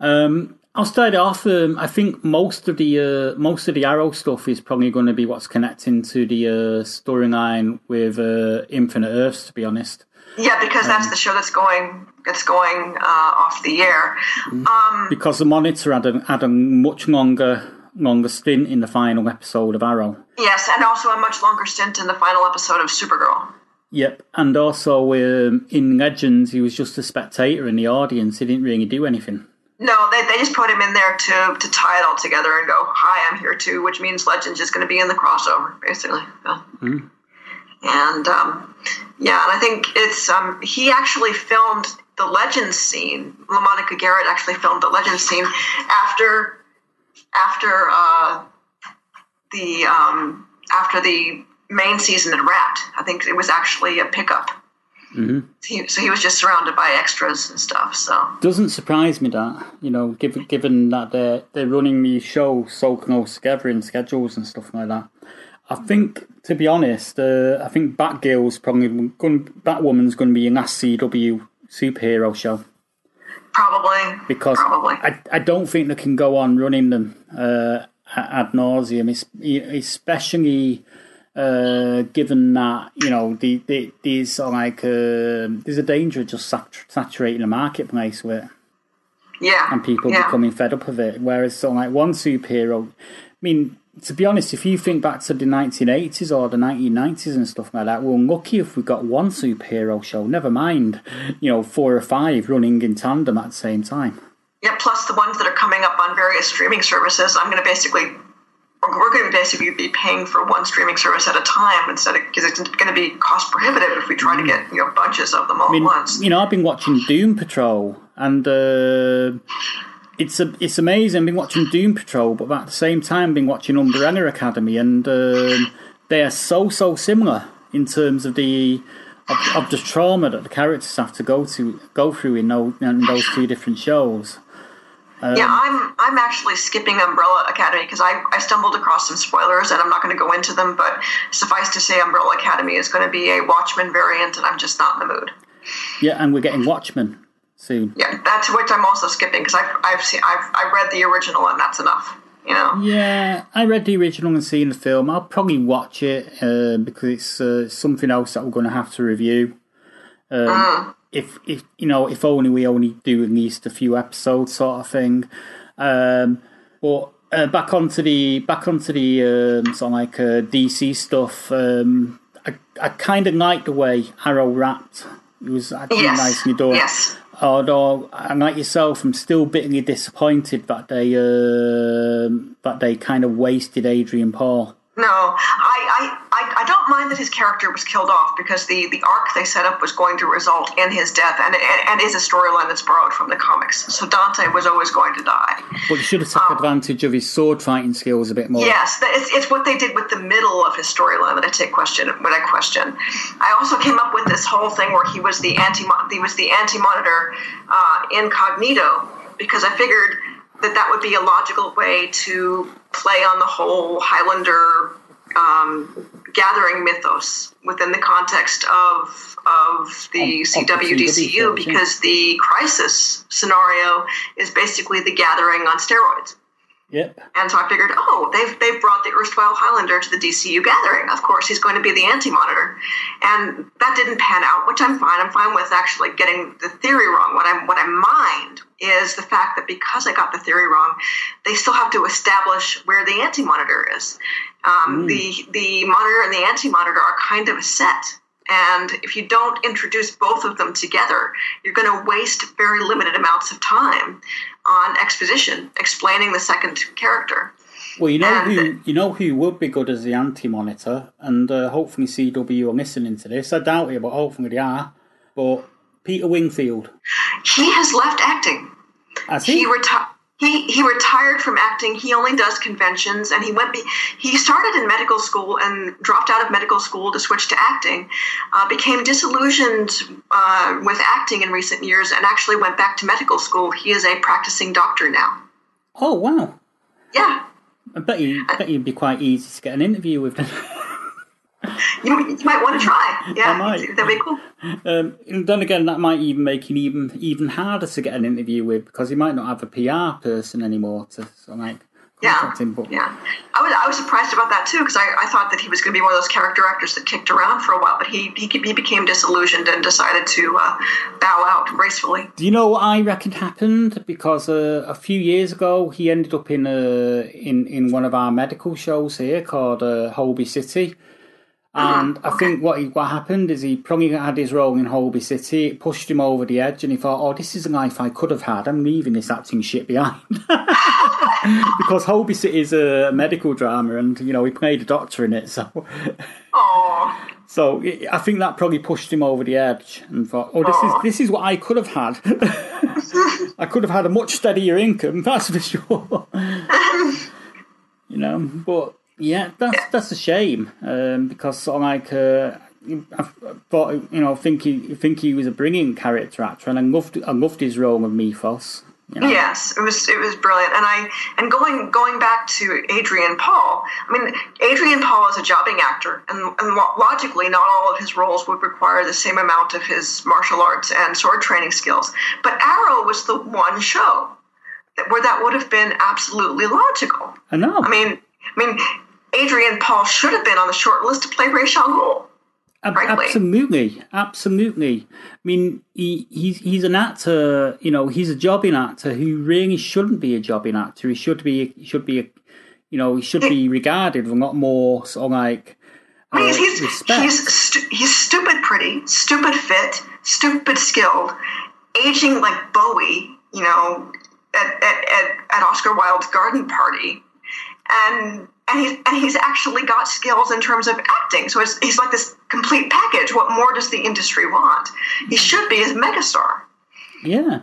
um, I'll start off. Um, I think most of the uh, most of the Arrow stuff is probably going to be what's connecting to the uh, storyline with uh, Infinite Earths. To be honest, Yeah, because that's the show that's going that's going uh, off the air. Um, because the Monitor had a, had a much longer longer stint in the final episode of Arrow. yes, and also a much longer stint in the final episode of Supergirl. Yep, and also um, in Legends, he was just a spectator in the audience. He didn't really do anything. No, they, they just put him in there to to tie it all together and go, "Hi, I'm here too," which means Legends is going to be in the crossover, basically. Yeah. And um, yeah, and I think it's um, he actually filmed the Legends scene. LaMonica Garrett actually filmed the Legends scene after after uh, the um, after the main season had wrapped. I think it was actually a pickup. He, so he was just surrounded by extras and stuff. So doesn't surprise me that you know, given given that they're they're running these shows so close together in schedules and stuff like that. I think, to be honest, uh, I think Batgirl's probably going. Batwoman's going to be a last CW superhero show probably because probably I I don't think they can go on running them uh, ad nauseum, especially. Uh, given that you know the, the these are like uh, there's a danger of just sat- saturating the marketplace with it. yeah. and people yeah. becoming fed up of it. Whereas, so like one superhero, I mean, to be honest, if you think back to the 1980s or the 1990s and stuff like that, we're unlucky if we got one superhero show. Never mind, you know, four or five running in tandem at the same time. Yeah, plus the ones that are coming up on various streaming services. I'm going to basically, we're going to basically be paying for one streaming service at a time instead of because it's going to be cost prohibitive if we try to get you know bunches of them all. I mean, at once. you know, I've been watching Doom Patrol, and uh, it's a, it's amazing. I've been watching Doom Patrol, but at the same time, been watching Umbrella Academy, and um, they are so so similar in terms of the of, of the trauma that the characters have to go to go through in those, in those two different shows. Yeah, I'm I'm actually skipping Umbrella Academy because I, I stumbled across some spoilers and I'm not going to go into them. But suffice to say, Umbrella Academy is going to be a Watchmen variant, and I'm just not in the mood. Yeah, and we're getting Watchmen soon. Yeah, that's which I'm also skipping because I've I've seen I've I read the original and that's enough. You know. Yeah, I read the original and seen the film. I'll probably watch it uh, because it's uh, something else that we're going to have to review. Um, If if you know, if only we only do at least a few episodes, sort of thing. Um, but uh, back onto the back onto the um, sort of like uh, DC stuff. Um, I I kind of liked the way Arrow wrapped. It was actually Yes. nicely done. Yes. Although, and like yourself, I'm still bitterly disappointed that they um that they kind of wasted Adrian Paul. No, I, I, I, don't mind that his character was killed off because the, the arc they set up was going to result in his death and, and, and is a storyline that's borrowed from the comics. So Dante was always going to die. But he should have taken advantage of his sword fighting skills a bit more. Yes, it's, it's what they did with the middle of his storyline that I take question when I question. I also came up with this whole thing where he was the anti he was the anti monitor uh, incognito because I figured that that would be a logical way to play on the whole Highlander um, gathering mythos within the context of of the Of- of the CW CW DCU shows, yeah. because the crisis scenario is basically the gathering on steroids Yep. And so I figured, oh, they've they've brought the erstwhile Highlander to the DCU gathering. Of course, he's going to be the anti-monitor, and that didn't pan out, which I'm fine. I'm fine with actually getting the theory wrong. What I'm what I mind is the fact that because I got the theory wrong, they still have to establish where the anti-monitor is. Um, The the monitor and the anti-monitor are kind of a set. And if you don't introduce both of them together, you're going to waste very limited amounts of time on exposition, explaining the second character. Well, you know And- who you know who would be good as the anti-monitor, and uh, hopefully CW are listening to this. I doubt it, but hopefully they are. But Peter Wingfield, He has left acting. I He think. retired. He, he retired from acting. He only does conventions, and he went. Be- he started in medical school and dropped out of medical school to switch to acting. Uh, became disillusioned uh, with acting in recent years, and actually went back to medical school. He is a practicing doctor now. oh wow! Yeah, I bet you bet you'd be quite easy to get an interview with them. you, you might want to try. Yeah, that'd be cool. um, and then again, that might even make him even even harder to get an interview with because he might not have a PR person anymore to of like Yeah, yeah. I was I was surprised about that too because I, I thought that he was going to be one of those character actors that kicked around for a while, but he he, he became disillusioned and decided to uh, bow out gracefully. Do you know what I reckon happened? Because uh, a few years ago, he ended up in uh, in in one of our medical shows here called uh, Holby City, Uh-huh. and I think what he, what happened is he probably had his role in Holby City. It pushed him over the edge, and he thought, "Oh, this is a life I could have had. I'm leaving this acting shit behind." because Holby City is a medical drama, and you know he played a doctor in it, so. Oh, So I think that probably pushed him over the edge and thought, "Oh, this is this is what I could have had. I could have had a much steadier income, that's for sure." you know, but yeah, that's that's a shame um, because sort of like uh, I thought you know think he think he was a brilliant character actor, and I loved I loved his role of Methos. You know? yes, it was it was brilliant. And I and going going back to Adrian Paul, I mean Adrian Paul is a jobbing actor, and, and logically, not all of his roles would require the same amount of his martial arts and sword training skills. But Arrow was the one show where that would have been absolutely logical. I know. I mean, I mean, Adrian Paul should have been on the short list to play Ab- frankly. Absolutely, absolutely. I mean, he, he's he's an actor. You know, he's a jobbing actor who really shouldn't be a jobbing actor. He should be he should be a, you know, he should be regarded with a lot more sort of like I mean, uh, he's respect. he's stu- he's stupid pretty, stupid fit, stupid skilled, aging like Bowie, you know, at at, at, at Oscar Wilde's garden party, and and he's and he's actually got skills in terms of acting. So it's, he's like this complete package. What more does the industry want? He should be a megastar yeah.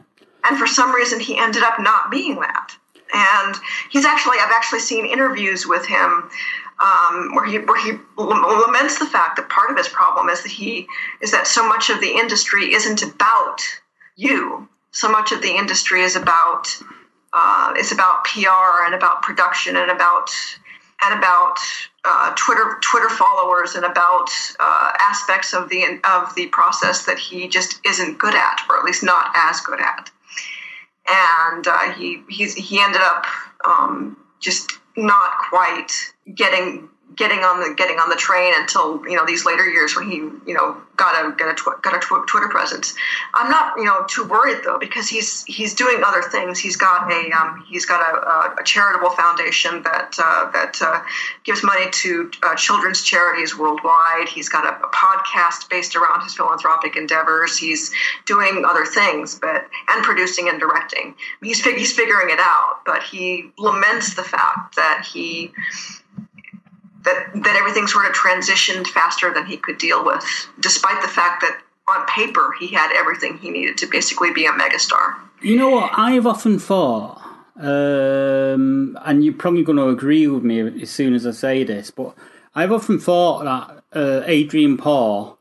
and for some reason he ended up not being that and he's actually i've actually seen interviews with him um, where he where he laments the fact that part of his problem is that he is that so much of the industry isn't about you so much of the industry is about uh, is about pr and about production and about and about uh, Twitter Twitter followers and about uh, aspects of the of the process that he just isn't good at, or at least not as good at. And uh, he he's, he ended up um, just not quite getting getting on the getting on the train until you know these later years when he you know got a got a tw- got a tw- Twitter presence. I'm not you know too worried though because he's he's doing other things. He's got a um, he's got a, a, charitable foundation that uh, that uh, gives money to uh, children's charities worldwide. He's got a, a podcast based around his philanthropic endeavors. He's doing other things, but and producing and directing. He's he's figuring it out, but he laments the fact that he that that everything sort of transitioned faster than he could deal with, despite the fact that on paper he had everything he needed to basically be a megastar. You know what? I've often thought, um, and you're probably going to agree with me as soon as I say this, but I've often thought that uh, Adrian Paul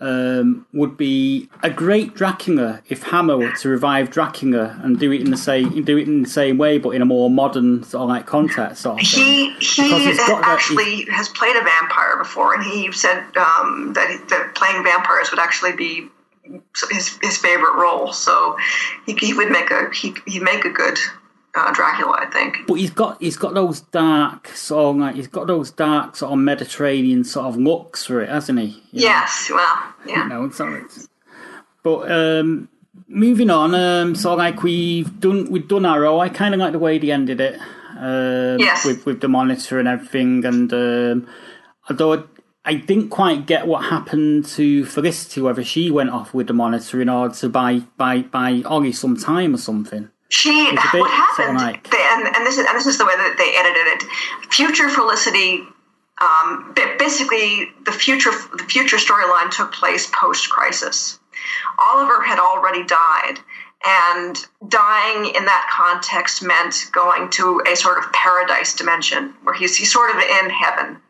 um, would be a great Dracula if Hammer were to revive Dracula and do it in the same do it in the same way, but in a more modern sort of like context sort of. He he that- actually has played a vampire before, and he said um, that that playing vampires would actually be his his favorite role. So he, he would make a he he'd make a good uh, Dracula, I think. But he's got he's got those dark sort of like he's got those dark sort of Mediterranean sort of looks for it, hasn't he? You know? Yes, well, yeah. you know, it's but um, moving on, um, so like we've done we've done Arrow. I kind of like the way they ended it. Um, Yes. with with the monitor and everything, and um, although I, I didn't quite get what happened to Felicity, whether she went off with the monitor in order to buy buy buy Ollie some time or something. She It's a bit what happened, like- and, and this is and this is the way that they edited it. Future Felicity, um, ba- basically the future the future storyline took place post crisis. Oliver had already died, and dying in that context meant going to a sort of paradise dimension where he's he's sort of in heaven,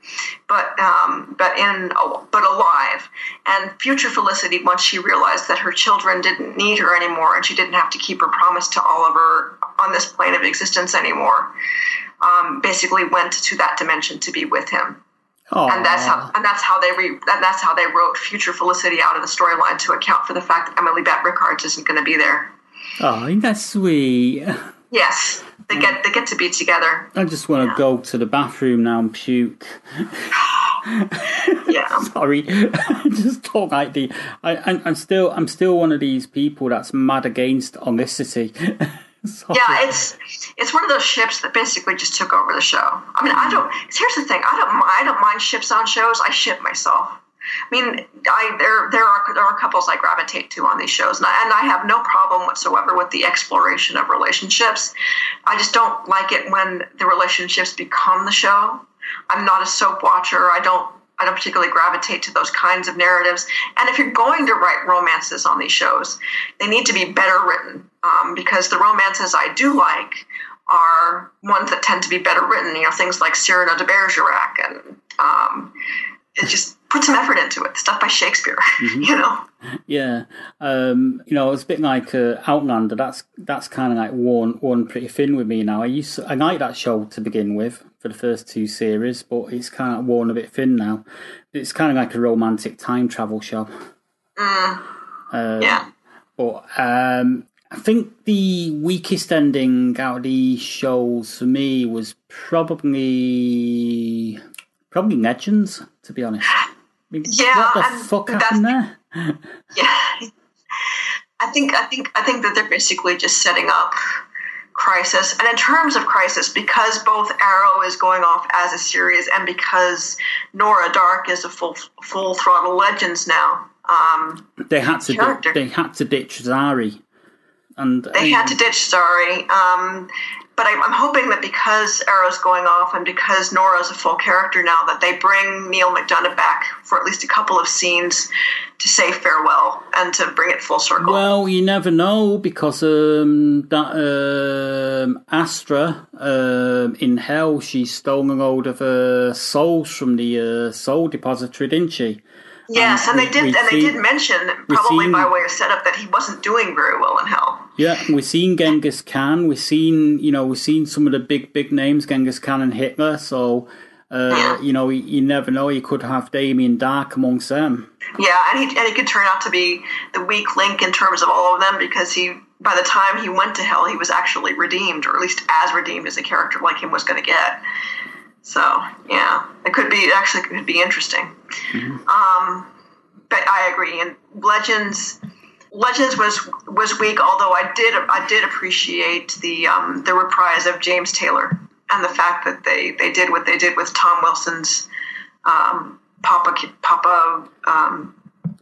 but um, but in but alive. And future Felicity, once she realized that her children didn't need her anymore, and she didn't have to keep her promise to Oliver on this plane of existence anymore, um, basically went to that dimension to be with him Oh, and that's how and that's how they re, and that's how they wrote future Felicity out of the storyline to account for the fact that Emily Bett Rickards isn't going to be there. Oh, that's sweet. Yes, they get they get to be together. I just want to go to the bathroom now and puke. Yeah, Sorry, I just don't like the. I, I'm, I'm still, I'm still one of these people that's mad against. Sorry. yeah. It's it's one of those ships that basically just took over the show. I mean, I don't. Here's the thing. I don't. I don't mind ships on shows. I ship myself. I mean, I there there are there are couples I gravitate to on these shows, and I, and I have no problem whatsoever with the exploration of relationships. I just don't like it when the relationships become the show. I'm not a soap watcher. I don't I don't particularly gravitate to those kinds of narratives. And if you're going to write romances on these shows, they need to be better written um, because the romances I do like are ones that tend to be better written. You know, things like Cyrano de Bergerac and um, just put some effort into it. Stuff by Shakespeare, you know. Yeah, um, you know, it's a bit like uh, Outlander. That's that's kind of like worn worn pretty thin with me now. I used to, I like that show to begin with for the first two series, but it's kind of worn a bit thin now. It's kind of like a romantic time travel show. Um, Yeah. But um, I think the weakest ending out of these shows for me was probably probably Legends, to be honest. I mean, Yeah, what the fuck happened there? Yeah. I think I think I think that they're basically just setting up crisis. And in terms of crisis, because both Arrow is going off as a series and because Nora Darhk is a full full throttle legends now, um, They had to character. di- they had to ditch Zari, and I they mean, had to ditch zari Um, but I'm, I'm hoping that because Arrow's going off and because Nora's a full character now, that they bring Neal McDonough back for at least a couple of scenes to say farewell and to bring it full circle. Well, you never know because um, that um, Astra um, in Hell, she stole a load of uh, souls from the uh, soul depository, didn't she? Yes, Um, and they did, and they did mention, probably seen- by way of setup, that he wasn't doing very well in Hell. Yeah, we've seen Genghis Khan. We've seen, you know, we've seen some of the big, big names, Genghis Khan and Hitler. So, uh, Yeah. you know, you, you never know. You could have Damien Darhk amongst them. Yeah, and he and he could turn out to be the weak link in terms of all of them because he, by the time he went to Hell, he was actually redeemed, or at least as redeemed as a character like him was going to get. So yeah, it could be it actually could be interesting. Um, but I agree. And Legends, Legends was was weak. Although I did I did appreciate the um, the reprise of James Taylor and the fact that they they did what they did with Tom Wilson's um, Papa Papa um,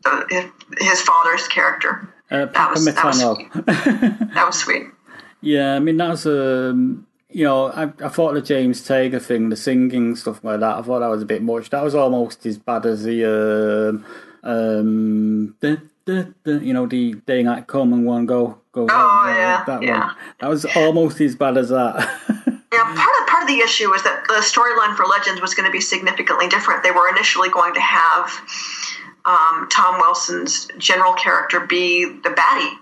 the, his father's character. Uh, Papa was- that was. That was sweet. Yeah, I mean that was um, you know, I, I thought the James Taylor thing, the singing stuff like that, I thought that was a bit much. That was almost as bad as the um, um, the, the, the, you know, the day night come and one go go. Oh, yeah, that yeah. one. That was almost as bad as that. Yeah, part of part of the issue was that the storyline for Legends was going to be significantly different. They were initially going to have um, Tom Wilson's general character be the baddie,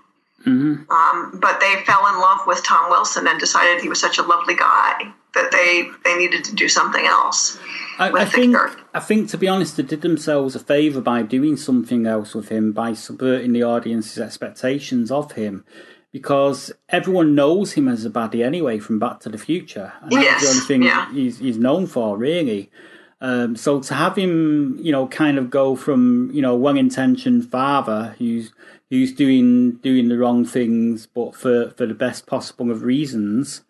um, but they fell in love with Tom Wilson and decided he was such a lovely guy that they they needed to do something else. I, I think character. I think to be honest, they did themselves a favour by doing something else with him, by subverting the audience's expectations of him. because everyone knows him as a baddie anyway from Back to the Future. And that's Yes, the only thing yeah. he's, he's known for, really. Um, so to have him, you know, kind of go from you know well-intentioned father who's who's doing doing the wrong things, but for for the best possible of reasons,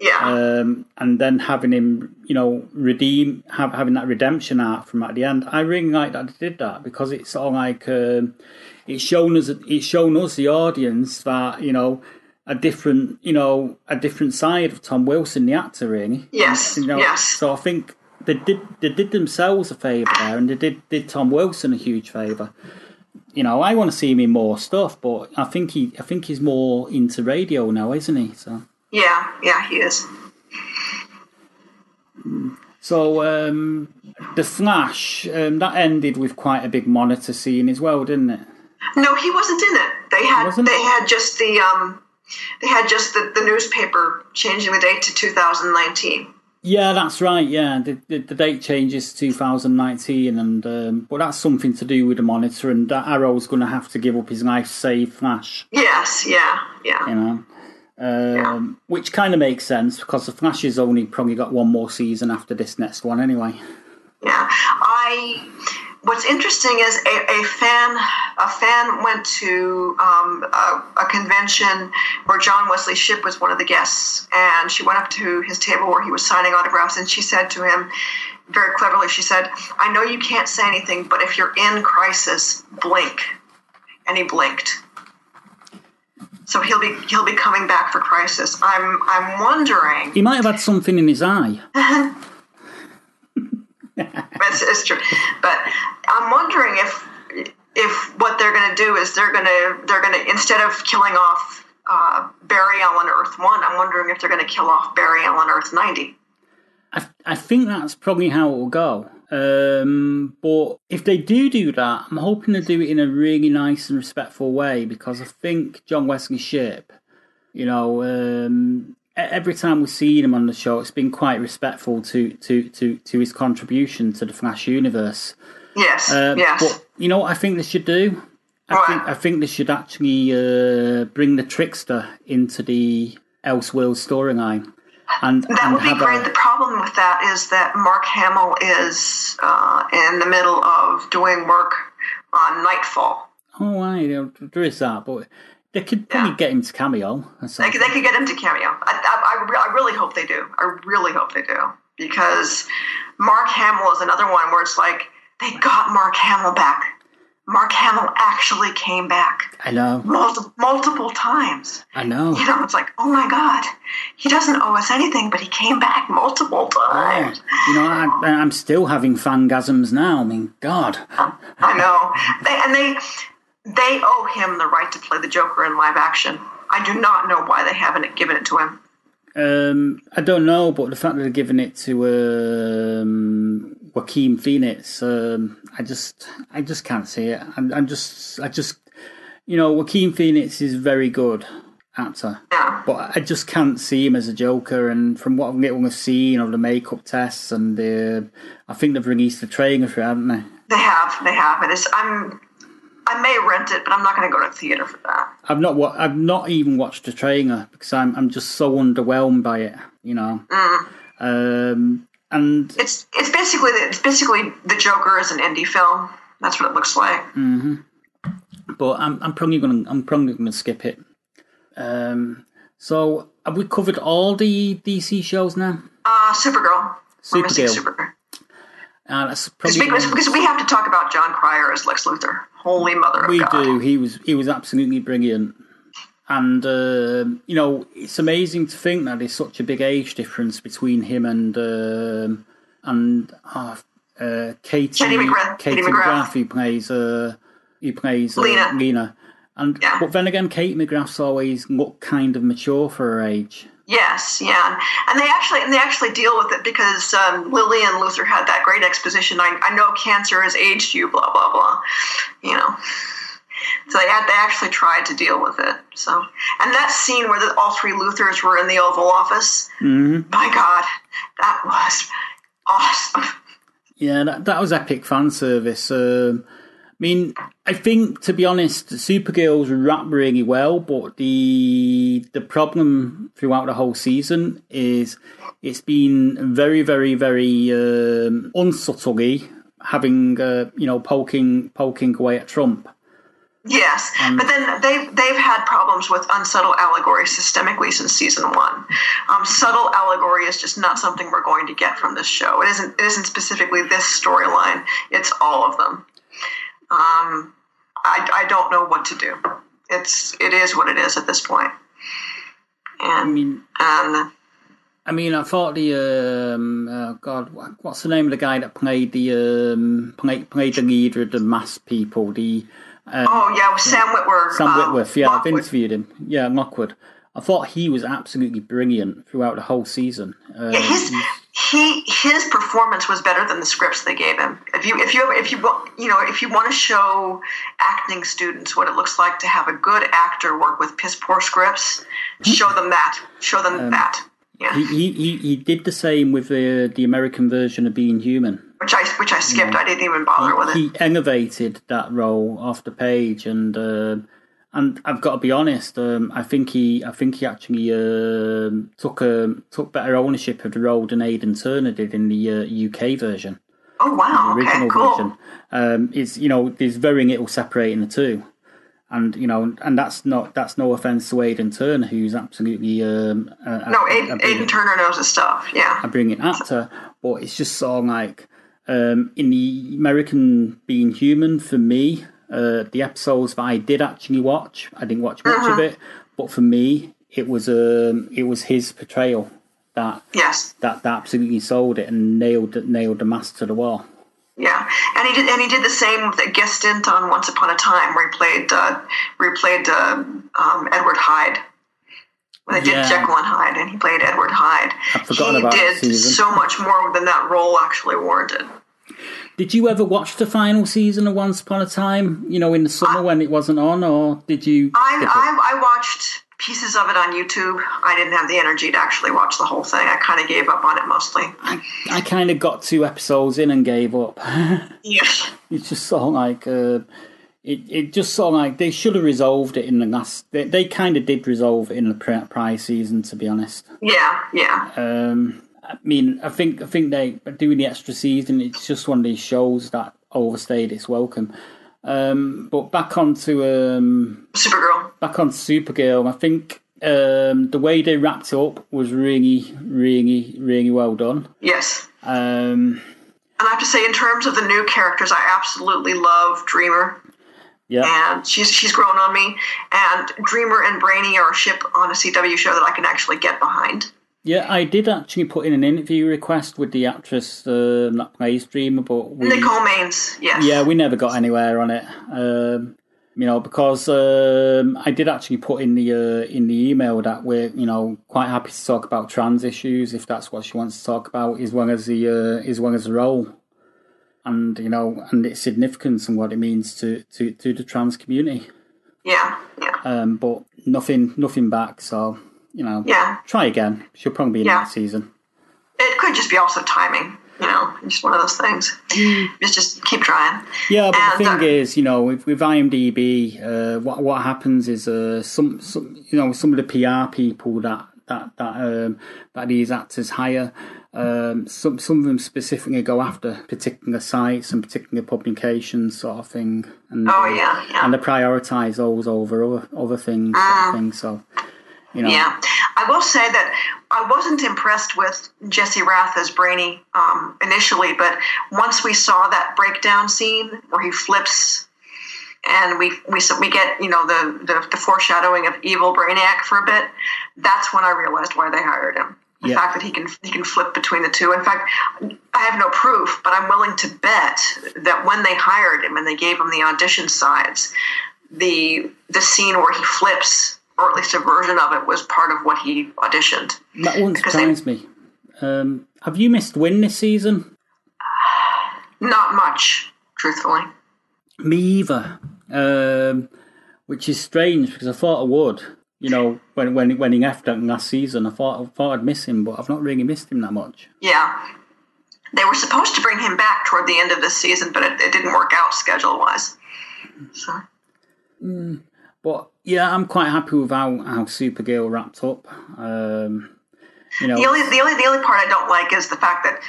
Yeah. um, and then having him, you know, redeem, have, having that redemption arc from at the end. I really like that they did that because it's of like um, it's shown us, it's shown us the audience that you know a different, you know, a different side of Tom Wilson, the actor, really. Yes, You know, yes. So I think they did they did themselves a favour there, and they did did Tom Wilson a huge favour. You know, I want to see him in more stuff, but I think he I think he's more into radio now, isn't he? So. Yeah, yeah, he is. So um, the Flash um, that ended with quite a big monitor scene as well, didn't it? No, he wasn't in it. They had they had just the um they had just the, the newspaper changing the date to 2019. Yeah, that's right. Yeah, the, the, the date changes to 2019, and um, but that's something to do with the monitor, and that Arrow's going to have to give up his life to save Flash. Yes, yeah, yeah. You know. Um, Which kind of makes sense because the Flash has only probably got one more season after this next one anyway. Yeah, I. What's interesting is a, a fan a fan went to um, a, a convention where John Wesley Shipp was one of the guests, and she went up to his table where he was signing autographs, and she said to him, very cleverly, she said, "I know you can't say anything, but if you're in crisis, blink," and he blinked. So he'll be he'll be coming back for crisis. I'm I'm wondering. He might have had something in his eye. It's, it's true, but I'm wondering if if what they're going to do is they're going to they're going to instead of killing off uh, Barry Allen Earth One, I'm wondering if they're going to kill off Barry Allen Earth Ninety. I, I think that's probably how it will go. Um, but if they do do that, I'm hoping to do it in a really nice and respectful way because I think John Wesley Shipp, you know, um, every time we've seen him on the show, it's been quite respectful to to to, to his contribution to the Flash universe. Yes, Um, yes. But you know what I think they should do? I think I think they should actually uh, bring the trickster into the Elseworld storyline. And, that and would be great. A, the problem with that is that Mark Hamill is uh, in the middle of doing work on Nightfall. Oh, right, there there is that, but they could probably Yeah. get him to cameo. They could, they could get him to cameo. I, I, I, I really hope they do. I really hope they do because Mark Hamill is another one where it's like they got Mark Hamill back. Mark Hamill actually came back I know, multiple multiple times. I know. You know, it's like, oh my god, he doesn't owe us anything, but he came back multiple Yeah. times. You know, I, I'm still having fangasms now. I mean, God. I know. They, and they they owe him the right to play the Joker in live action. I do not know why they haven't given it to him. Um, I don't know, but the fact that they're giving it to um, Joaquin Phoenix, um, I just, I just can't see it. I'm, I'm just, I just, you know, Joaquin Phoenix is very good actor, Yeah. but I just can't see him as a Joker. And from what I've seen of the makeup tests, and the, I think they've released the trailer for it, haven't they? They have, they have. and It is. I'm. I may rent it, but I'm not going to go to the theater for that. I've not, wa- I've not even watched the trailer because I'm, I'm just so underwhelmed by it. You know, um, and It's it's basically it's basically the Joker is an indie film. That's what it looks like. but I'm, I'm probably gonna I'm probably gonna skip it. Um, so have we covered all the DC shows now? Uh, Supergirl. Supergirl. Supergirl. Uh, that's Because, probably because, because we have to talk about Jon Cryer as Lex Luthor. Holy Mother of we God. do. He was he was absolutely brilliant, and um you know it's amazing to think that there's such a big age difference between him and um, and uh, uh, Katie McGrath- Katie Katie McGrath. McGrath who plays uh, who plays uh, Lena. Lena. And Yeah. but then again, Kate McGrath's always looked kind of mature for her age. Yes, yeah, and they actually and they actually deal with it because um, Lily and Luthor had that great exposition. I, I know cancer has aged you, blah blah blah. You know, so they had, they actually tried to deal with it. So, and that scene where the, all three Luthors were in the Oval Office, Mm-hmm. my God, that was awesome. Yeah, that, that was epic fan service. Um, I mean, I think to be honest, Supergirl's wrap really well, but the the problem throughout the whole season is it's been very, very, very um, unsubtly having uh, you know poking poking away at Trump. Yes, but then they they've had problems with unsubtle allegory systemically since season one. Um, subtle allegory is just not something we're going to get from this show. It isn't it isn't specifically this storyline. It's all of them. Um, I I don't know what to do. It's it is what it is at this point. And, I mean, and I mean, I thought the um, oh God, what's the name of the guy that played the um, played, played the leader of the mass people? The uh, oh yeah, Sam Witwer. Sam um, Witwer. Yeah, I've interviewed him. Yeah, Lockwood. I thought he was absolutely brilliant throughout the whole season. Uh, Yeah, his he his performance was better than the scripts they gave him. If you if you if you you know if you want to show acting students what it looks like to have a good actor work with piss poor scripts, show them that. Show them that. Yeah, he, he, he did the same with the the American version of Being Human. Which I which I skipped. I didn't even bother with it. he elevated that role off the page, and uh, and I've got to be honest. Um, I think he I think he actually um took a took better ownership of the role than Aidan Turner did in the uh, UK version, Oh wow! the Okay, original cool. version. Um, it's you know there's very little separating the two. And you know, and that's not that's no offense to Aidan Turner, who's absolutely um, a, No, a- a Aidan, Turner knows his stuff. Yeah, a brilliant actor, but it's just sort of like um, in the American Being Human for me, uh, the episodes that I did actually watch, I didn't watch much of it, but for me, it was um, it was his portrayal that yes, that, that absolutely sold it and nailed nailed the mask to the wall. yeah. And he did and he did the same with a guest stint on Once Upon a Time, where he played uh, where he played uh, um, Edward Hyde. When they did Yeah. Jekyll and Hyde, and he played Edward Hyde. I've forgotten he about did season. so much more than that role actually warranted. Did you ever watch the final season of Once Upon a Time? You know, in the summer when it wasn't on, or did you? I. I I watched pieces of it on YouTube. I didn't have the energy to actually watch the whole thing. I kind of gave up on it mostly. I, I kind of got two episodes in and gave up. Yes. it's just so like uh, it. It just sort of like they should have resolved it in the last. They, they kind of did resolve it in the pri- prior season, to be honest. Yeah, yeah. Um, I mean, I think I think they doing the extra season. It's just one of these shows that overstayed its welcome. Um, but back onto um, Supergirl. back on Supergirl, I think um, the way they wrapped up was really, really, really well done. Yes. Um, And I have to say, in terms of the new characters, I absolutely love Dreamer, yeah, and she's she's grown on me. And Dreamer and Brainy are a ship on a CW show that I can actually get behind. yeah. I did actually put in an interview request with the actress uh, that plays Dreamer, but we, Nicole Maines, yes. yeah, we never got anywhere on it. Um, you know, because um, I did actually put in the uh, in the email that we're you know quite happy to talk about trans issues if that's what she wants to talk about, as well as the uh, as well as the role, and you know, and its significance and what it means to to, to the trans community. yeah, yeah, Um, but nothing nothing back. So you know, yeah. try again. She'll probably be in Yeah. next season. It could just be also timing, you know, just one of those things. Just just keep trying. Yeah, but And, the thing uh, is, you know, with, with IMDb, uh, what what happens is uh, some some you know some of the PR people that that that um, that these actors hire, um, some some of them specifically go after particular sites and particular publications, sort of thing. And, Oh yeah, yeah. and they prioritise those over other other things, sort of thing. So, you know, Yeah, I will say that I wasn't impressed with Jesse Rath as Brainy um, initially, but once we saw that breakdown scene where he flips, and we we we get you know the, the the foreshadowing of evil Brainiac for a bit, that's when I realized why they hired him. The Yeah. fact that he can he can flip between the two. In fact, I have no proof, but I'm willing to bet that when they hired him and they gave him the audition sides, the the scene where he flips, or at least a version of it, was part of what he auditioned. that wouldn't they- me. Um, have you missed Winn this season? Not much, truthfully. Me either. Um, which is strange because I thought I would. You know, when when when he left last season, I thought I thought I'd miss him, but I've not really missed him that much. Yeah. They were supposed to bring him back toward the end of this season, but it, it didn't work out schedule wise. So But yeah, I'm quite happy with how, how Supergirl wrapped up. Um, you know, the only the only the only part I don't like is the fact that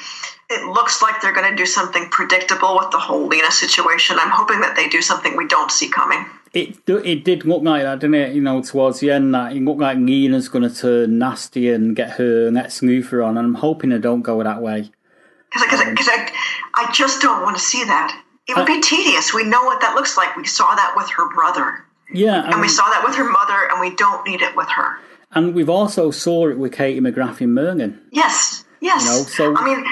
it looks like they're going to do something predictable with the whole Lena situation. I'm hoping that they do something we don't see coming. It it did look like that, didn't it? You know, towards the end, that it looked like Nina's going to turn nasty and get her Lex Luthor on, and I'm hoping they don't go that way. Because because I, I just don't want to see that. It would be tedious. We know what that looks like. We saw that with her brother, Yeah, and we saw that with her mother, and we don't need it with her. and we've also saw it with Katie McGrath in Merlin. Yes, yes. You know, so- I mean,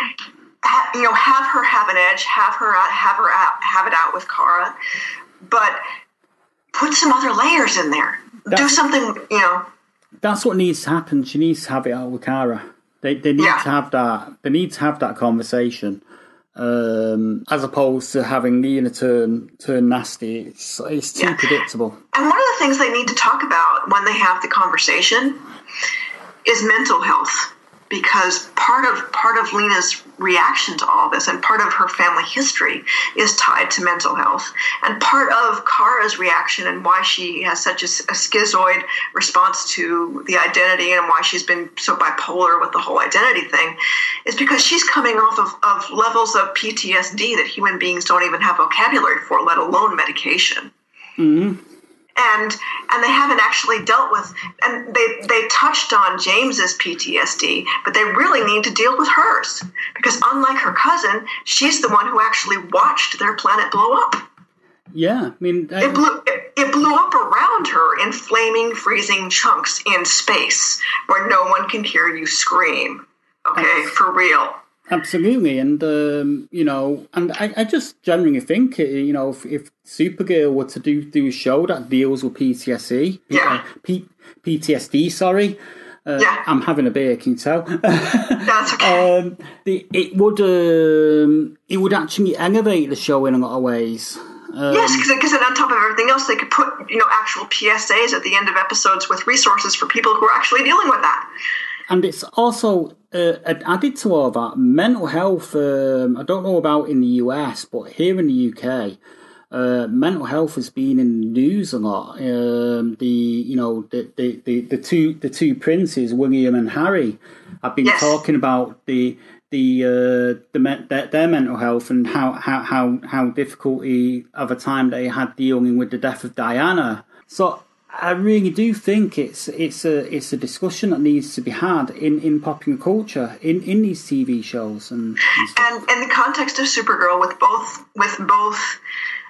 ha, you know, have her have an edge, have her out, have her out, have it out with Kara, but put some other layers in there. Do something, you know. That's what needs to happen. She needs to have it out with Kara. They they need Yeah. to have that. They need to have that conversation, um, as opposed to having Nina turn turn nasty. It's it's too Yeah. predictable. And one of the things they need to talk about when they have the conversation is mental health. Because part of part of Lena's reaction to all this and part of her family history is tied to mental health. And part of Kara's reaction and why she has such a, a schizoid response to the identity and why she's been so bipolar with the whole identity thing is because she's coming off of, of levels of PTSD that human beings don't even have vocabulary for, let alone medication mm-hmm. And and they haven't actually dealt with and they they touched on James's PTSD, but they really need to deal with hers because unlike her cousin, she's the one who actually watched their planet blow up. Yeah, I mean, It uh, blew it, it blew up around her in flaming, freezing chunks in space where no one can hear you scream. Okay, for real. Absolutely, and um, you know, and I, I just genuinely think, uh, you know, if, if Supergirl were to do do a show that deals with PTSD, Yeah. uh, P, PTSD, sorry. Uh, Yeah. I'm having a beer, can you tell? That's okay. um, the, it would um, it would actually elevate the show in a lot of ways. Um, Yes, because then on top of everything else, they could put you know actual PSAs at the end of episodes with resources for people who are actually dealing with that. And it's also uh, added to all that mental health. Um, I don't know about in the US, but here in the UK, uh, mental health has been in the news a lot. Um, the you know the, the, the, the two the two princes, William and Harry, have been Yes. talking about the the uh, the their, their mental health and how how how how difficulty of a time they had dealing with the death of Diana. So I really do think it's it's a it's a discussion that needs to be had in, in popular culture in, in these TV shows and, and. And in the context of Supergirl, with both with both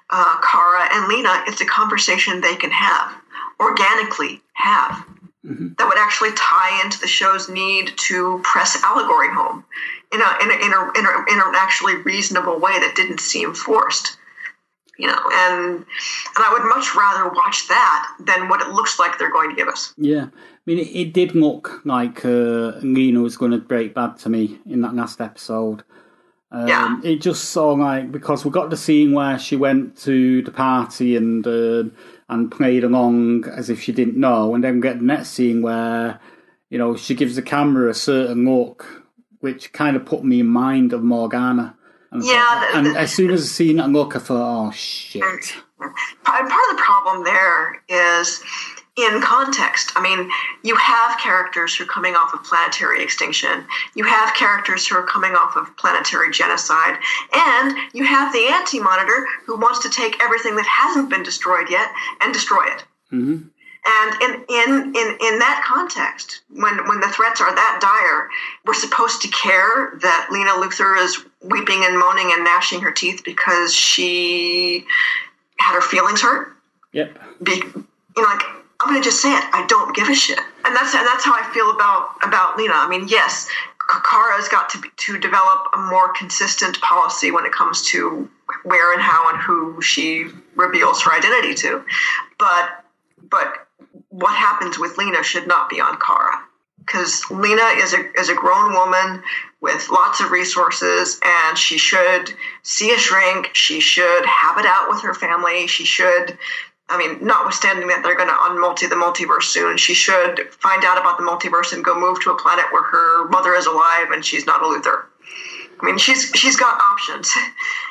uh, Kara and Lena, it's a conversation they can have organically have that would actually tie into the show's need to press allegory home in a in a, in a, in, a, in an actually reasonable way that didn't seem forced. You know, and and I would much rather watch that than what it looks like they're going to give us. Yeah, I mean it, it did look like uh, Lena was going to break bad to me in that last episode. Um, Yeah. It just saw like because we got the scene where she went to the party and uh, and played along as if she didn't know, and then we get the next scene where you know she gives the camera a certain look, which kind of put me in mind of Morgana. And, Yeah, the- and the- as soon as I seen that look, I thought, oh shit. Part part of the problem there is in context. I mean, you have characters who are coming off of planetary extinction, you have characters who are coming off of planetary genocide, and you have the anti monitor who wants to take everything that hasn't been destroyed yet and destroy it. Mm-hmm. And in, in, in, in that context, when, when the threats are that dire, we're supposed to care that Lena Luthor is weeping and moaning and gnashing her teeth because she had her feelings hurt. Yep. Be, you know, like I'm gonna just say it. I don't give a shit, and that's and that's how I feel about about Lena. I mean, yes, Kara's got to be, to develop a more consistent policy when it comes to where and how and who she reveals her identity to, but but what happens with Lena should not be on Kara because Lena is a is a grown woman with lots of resources, and she should see a shrink. She should have it out with her family. She should. I mean, notwithstanding that they're going to unmulti the multiverse soon, she should find out about the multiverse and go move to a planet where her mother is alive and she's not a Luthor. I mean, she's she's got options.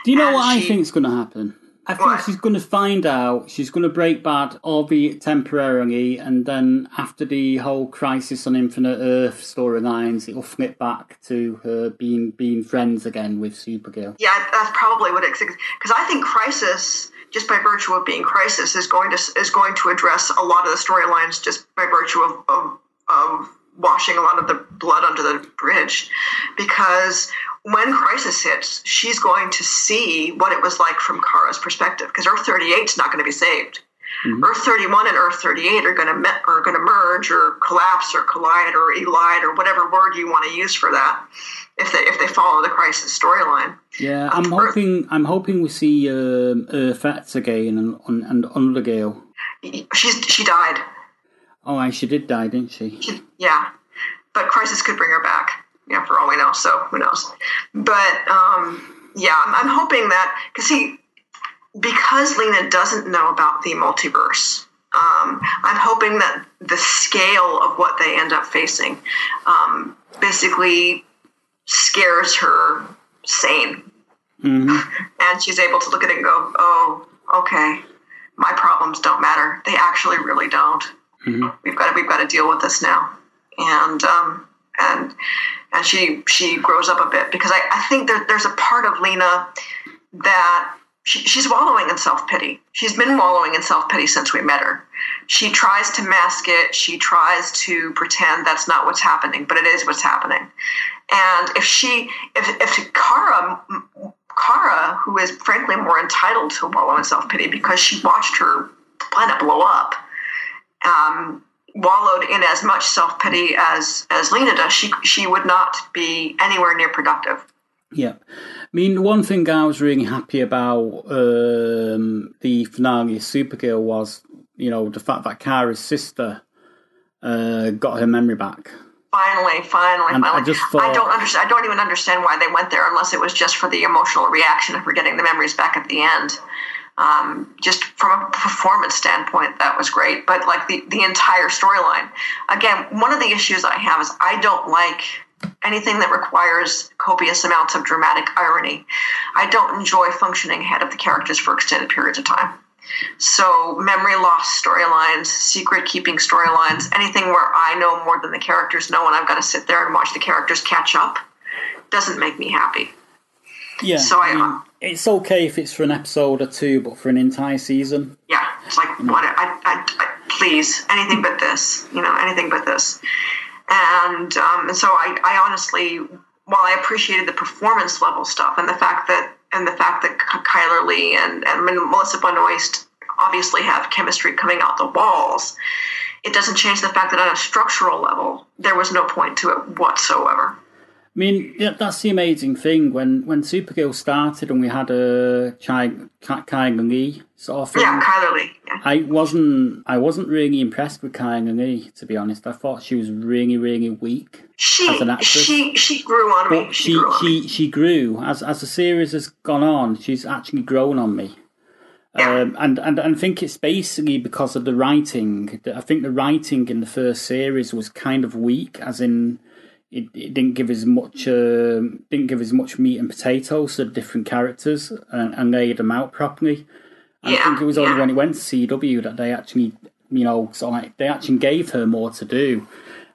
Do you know And what I think is going to happen? I think she's going to find out. She's going to break bad, albeit temporarily, and then after the whole Crisis on Infinite Earth storylines, it'll flip back to her being being friends again with Supergirl. Yeah, that's probably what it's because I think Crisis, just by virtue of being Crisis, is going to is going to address a lot of the storylines just by virtue of, of of washing a lot of the blood under the bridge, because when Crisis hits, she's going to see what it was like from Kara's perspective, because Earth thirty eight is not going to be saved. Earth 31 and Earth 38 are going to me- are going to merge or collapse or collide or elide or whatever word you want to use for that if they if they follow the crisis storyline. Yeah, I'm Earth- hoping. I'm hoping we see um, Earthette again and and, and Undergale. She's she died. Oh, she did die, didn't she? She, yeah, but crisis could bring her back. Yeah, for all we know. So who knows? But um, yeah, I'm, I'm hoping that because he, because Lena doesn't know about the multiverse. Um, I'm hoping that the scale of what they end up facing um, basically scares her sane. And she's able to look at it and go, oh, okay, my problems don't matter. They actually really don't. We've got to, we've got to deal with this now. And, um, and, and she, she grows up a bit because I, I think there, there's a part of Lena that she, she's wallowing in self pity. She's been wallowing in self pity since we met her. She tries to mask it. She tries to pretend that's not what's happening, but it is what's happening. And if she, if if Kara, Kara, who is frankly more entitled to wallow in self pity because she watched her planet blow up, um, wallowed in as much self pity as as Lena does, she she would not be anywhere near productive. Yeah. I mean, one thing I was really happy about um, the finale of Supergirl was, you know, the fact that Kara's sister uh, got her memory back. Finally, finally, And I finally. just thought- I don't understand. I don't even understand why they went there, unless it was just for the emotional reaction of her getting the memories back at the end. Um, just from a performance standpoint, that was great. But like the the entire storyline, again, one of the issues I have is I don't like anything that requires copious amounts of dramatic irony. I don't enjoy functioning ahead of the characters for extended periods of time. So, memory loss storylines, secret keeping storylines, anything where I know more than the characters know and I've got to sit there and watch the characters catch up doesn't make me happy. Yeah. So I- mean, it's okay if it's for an episode or two, but for an entire season, Yeah, it's like, what? I, I, I, please, anything but this, you know, anything but this. And, um, and so I, I honestly, while I appreciated the performance level stuff and the fact that, and the fact that Ky- Chyler Leigh and, and Melissa Benoist obviously have chemistry coming out the walls, it doesn't change the fact that on a structural level, there was no point to it whatsoever. I mean, that's the amazing thing. When when Supergirl started and we had a Chai Kai Lee sort of thing, Yeah, Chyler Leigh. Yeah. I wasn't I wasn't really impressed with Kai Lee, to be honest. I thought she was really, really weak. She, As an actress. she, she grew on me. She, she grew on me. she she grew as as the series has gone on. She's actually grown on me. Yeah. Um, and, and and I think it's basically because of the writing. I think the writing in the first series was kind of weak, as in it, it didn't give as much um, didn't give as much meat and potatoes to the different characters and, and laid them out properly. And I think it was only yeah. when it went to CW that they actually, you know, sort of like they actually gave her more to do.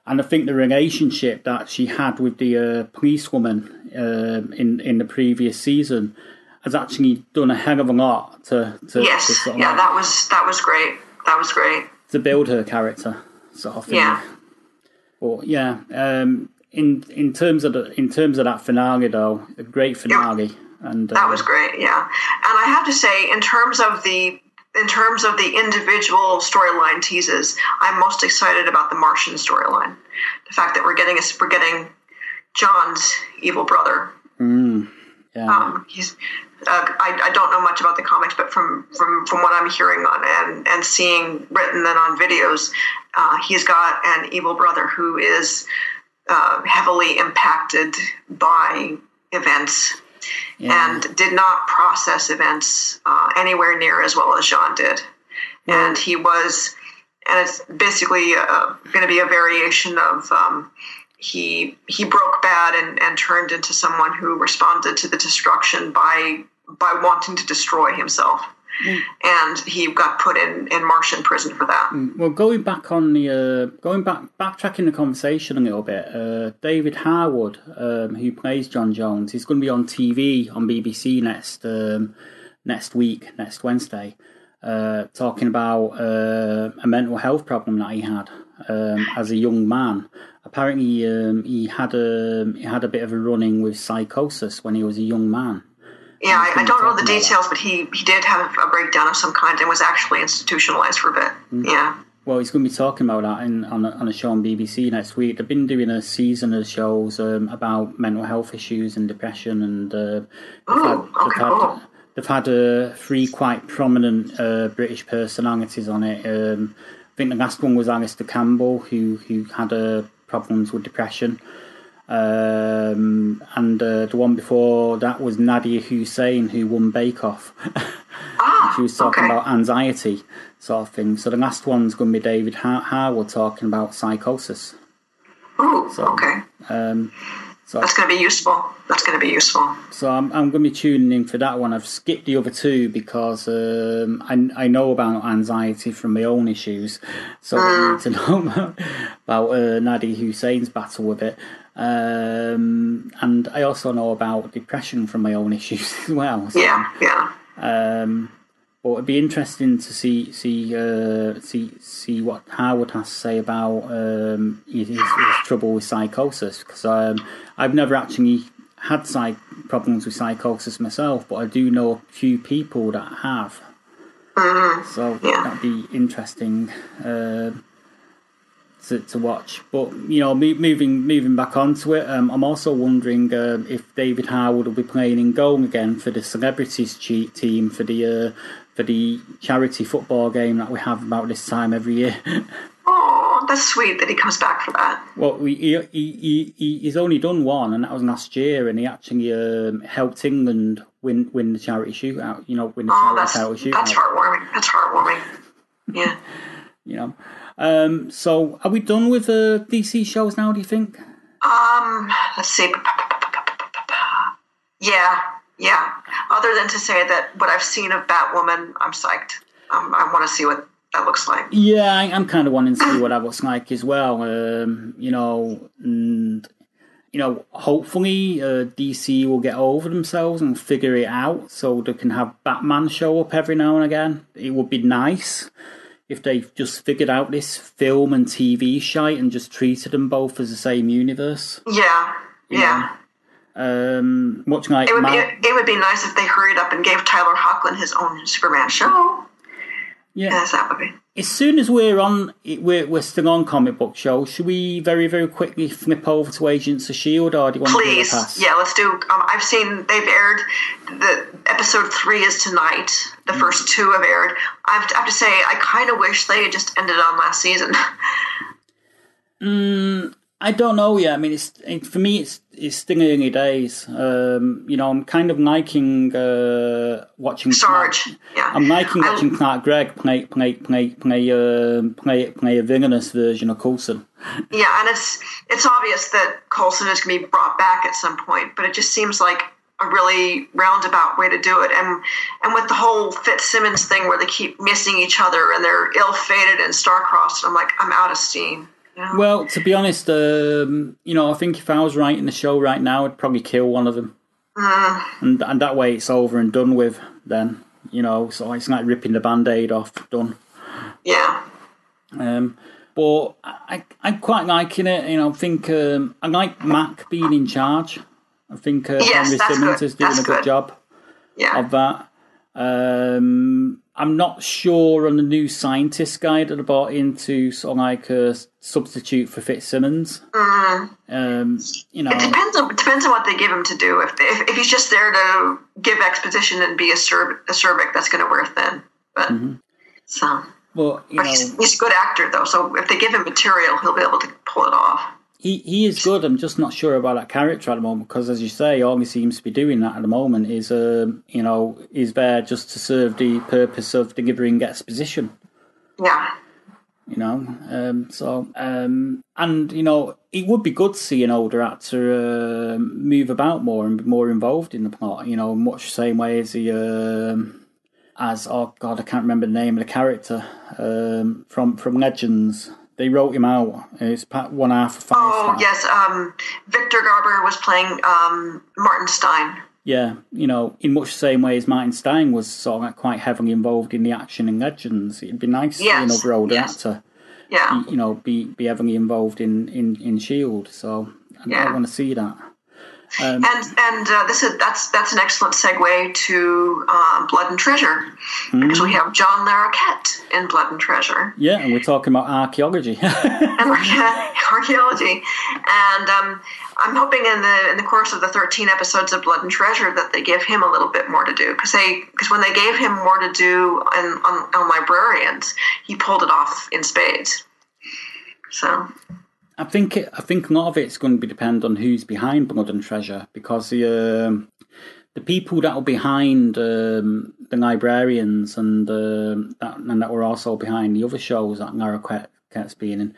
And I think the relationship that she had with the uh, policewoman um in in the previous season has actually done a hell of a lot to to, to Yes, sort of yeah, like- that was that was great. That was great. to build her character, sort of thing. Yeah. But yeah, um, in in terms of the in terms of that finale though, a great finale, and uh, That was great, yeah. And I have to say, in terms of the in terms of the individual storyline teases, I'm most excited about the Martian storyline. The fact that we're getting a, we're getting J'onn's evil brother. yeah, Um, he's uh, I, I don't know much about the comics, but from from from what I'm hearing on and and seeing written and on videos, uh, he's got an evil brother who is uh, heavily impacted by events yeah. and did not process events uh, anywhere near as well as J'onn did. And he was, and it's basically uh, going to be a variation of um, he he broke bad and, and turned into someone who responded to the destruction by by wanting to destroy himself. And he got put in, in Martian prison for that. Well, going back on the uh, going back backtracking the conversation a little bit, uh, David Harewood, um, who plays J'onn J'onzz, he's going to be on TV on BBC next um, next week, next Wednesday, uh, talking about uh, a mental health problem that he had um, as a young man. Apparently, um, he had a he had a bit of a running with psychosis when he was a young man. Yeah, I, I don't know the details, but he, he did have a breakdown of some kind and was actually institutionalized for a bit. Mm. Yeah. Well, he's going to be talking about that in, on, a, on a show on BBC next week. They've been doing a season of shows um, about mental health issues and depression, and uh, they've, Ooh, had, okay, they've, had, cool. they've had uh, three quite prominent uh, British personalities on it. Um, I think the last one was Alastair Campbell, who who had uh, problems with depression. Um, and uh, the one before that was Nadiya Hussain, who won Bake Off. Ah, She was talking okay. about anxiety sort of thing. So the last one's going to be David Har- Harewood talking about psychosis. Oh, So- okay. Um, so That's going to be useful. That's going to be useful. so I'm, I'm going to be tuning in for that one. I've skipped the other two because um, I, I know about anxiety from my own issues. So I need to know about, about uh, Nadiya Hussain's battle with it. Um, and I also know about depression from my own issues as well. So, Yeah, yeah. Um, but it'd be interesting to see see uh, see see what Harewood has to say about um, his, his trouble with psychosis because um, I've never actually had psych problems with psychosis myself, but I do know a few people that have. So Yeah. that'd be interesting uh, to to watch. But you know, mo- moving moving back onto it, um, I'm also wondering uh, if David Harewood will be playing in goal again for the celebrities cheat team for the uh, for the charity football game that we have about this time every year. Oh, that's sweet that he comes back for that. well, he, he, he, he- he's only done one, and that was last year, and he actually um, helped England win win the charity shootout. You know, win the Oh, charity, that's charity that's heartwarming. That's heartwarming. Yeah. You know. Um, so, are we done with uh, DC shows now? Do you think? Um, let's see. Yeah, yeah. Other than to say that what I've seen of Batwoman, I'm psyched. Um, I want to see what that looks like. Yeah, I, I'm kind of wanting to see what that looks like as well. Um, you know, and you know, hopefully uh, DC will get over themselves and figure it out, so they can have Batman show up every now and again. It would be nice if they just figured out this film and TV shite and just treated them both as the same universe. Yeah, yeah. Um, much like It would be it would be nice if they hurried up and gave Tyler Hoechlin his own Superman show. yeah. Yes, that would be. As soon as we're on, we're, we're still on comic book show. Should we very, very quickly flip over to Agents of Shield, or do you want to Please, do a yeah, let's do. Um, I've seen they've aired. The episode three is tonight. The Mm. first two have aired. I have to, I have to say, I kind of wish they had just ended on last season. I don't know yet. I mean, it's it, for me, it's it's still early days. Um, you know, I'm kind of liking uh, watching Sarge, Clark- yeah. I'm liking I- watching Clark Gregg play play play play um play play a villainous version of Coulson. Yeah, and it's it's obvious that Coulson is going to be brought back at some point, but it just seems like a really roundabout way to do it. And and with the whole Fitzsimmons thing where they keep missing each other and they're ill-fated and star-crossed, I'm like, I'm out of steam. Well, to be honest, um, you know, I think if I was writing the show right now, I'd probably kill one of them, and and that way it's over and done with. Then you know, so it's like ripping the band-aid off. Done. yeah, Um, but I, I'm quite liking it. You know, I think um, I like Mac being in charge. I think uh, Yes, Henry Simmons good. is doing That's a good good. job yeah. of that. Um, I'm not sure on the new scientist guy that I bought into sort of like a substitute for Fitzsimmons. Um, you know, It depends on it depends on what they give him to do. If if, if he's just there to give exposition and be a Serb, a that's going to wear thin. But so, but you but know, he's, he's a good actor though. So if they give him material, he'll be able to pull it off. He he is good. I'm just not sure about that character at the moment because, as you say, all he seems to be doing that at the moment is, um, you know, is there just to serve the purpose of delivering exposition. Yeah. You know, um, so um, and you know, it would be good to see an older actor um move about more and be more involved in the plot. You know, much the same way as the. Um, as oh god, I can't remember the name of the character um, from from Legends. They wrote him out. It's one half of Firestar. Oh yes, um, Victor Garber was playing um, Martin Stein. Yeah, you know, in much the same way as Martin Stein was sort of quite heavily involved in the action in Legends. It'd be nice to see Yes, another older yes. actor, Yeah, you know, be be heavily involved in in in Shield. So I, Yeah. want to see that. And and uh, this is that's that's an excellent segue to uh, Blood and Treasure because we have John Larroquette in Blood and Treasure. Yeah, and we're talking about archaeology. and archaeology. And um, I'm hoping in the in the course of the 13 episodes of Blood and Treasure that they give him a little bit more to do because they because when they gave him more to do on, on, on librarians, he pulled it off in spades. So I think it, I think a lot of it's going to be depend on who's behind Blood and Treasure because the um, the people that were behind um, the librarians and um, that and that were also behind the other shows that Lara Ket's been in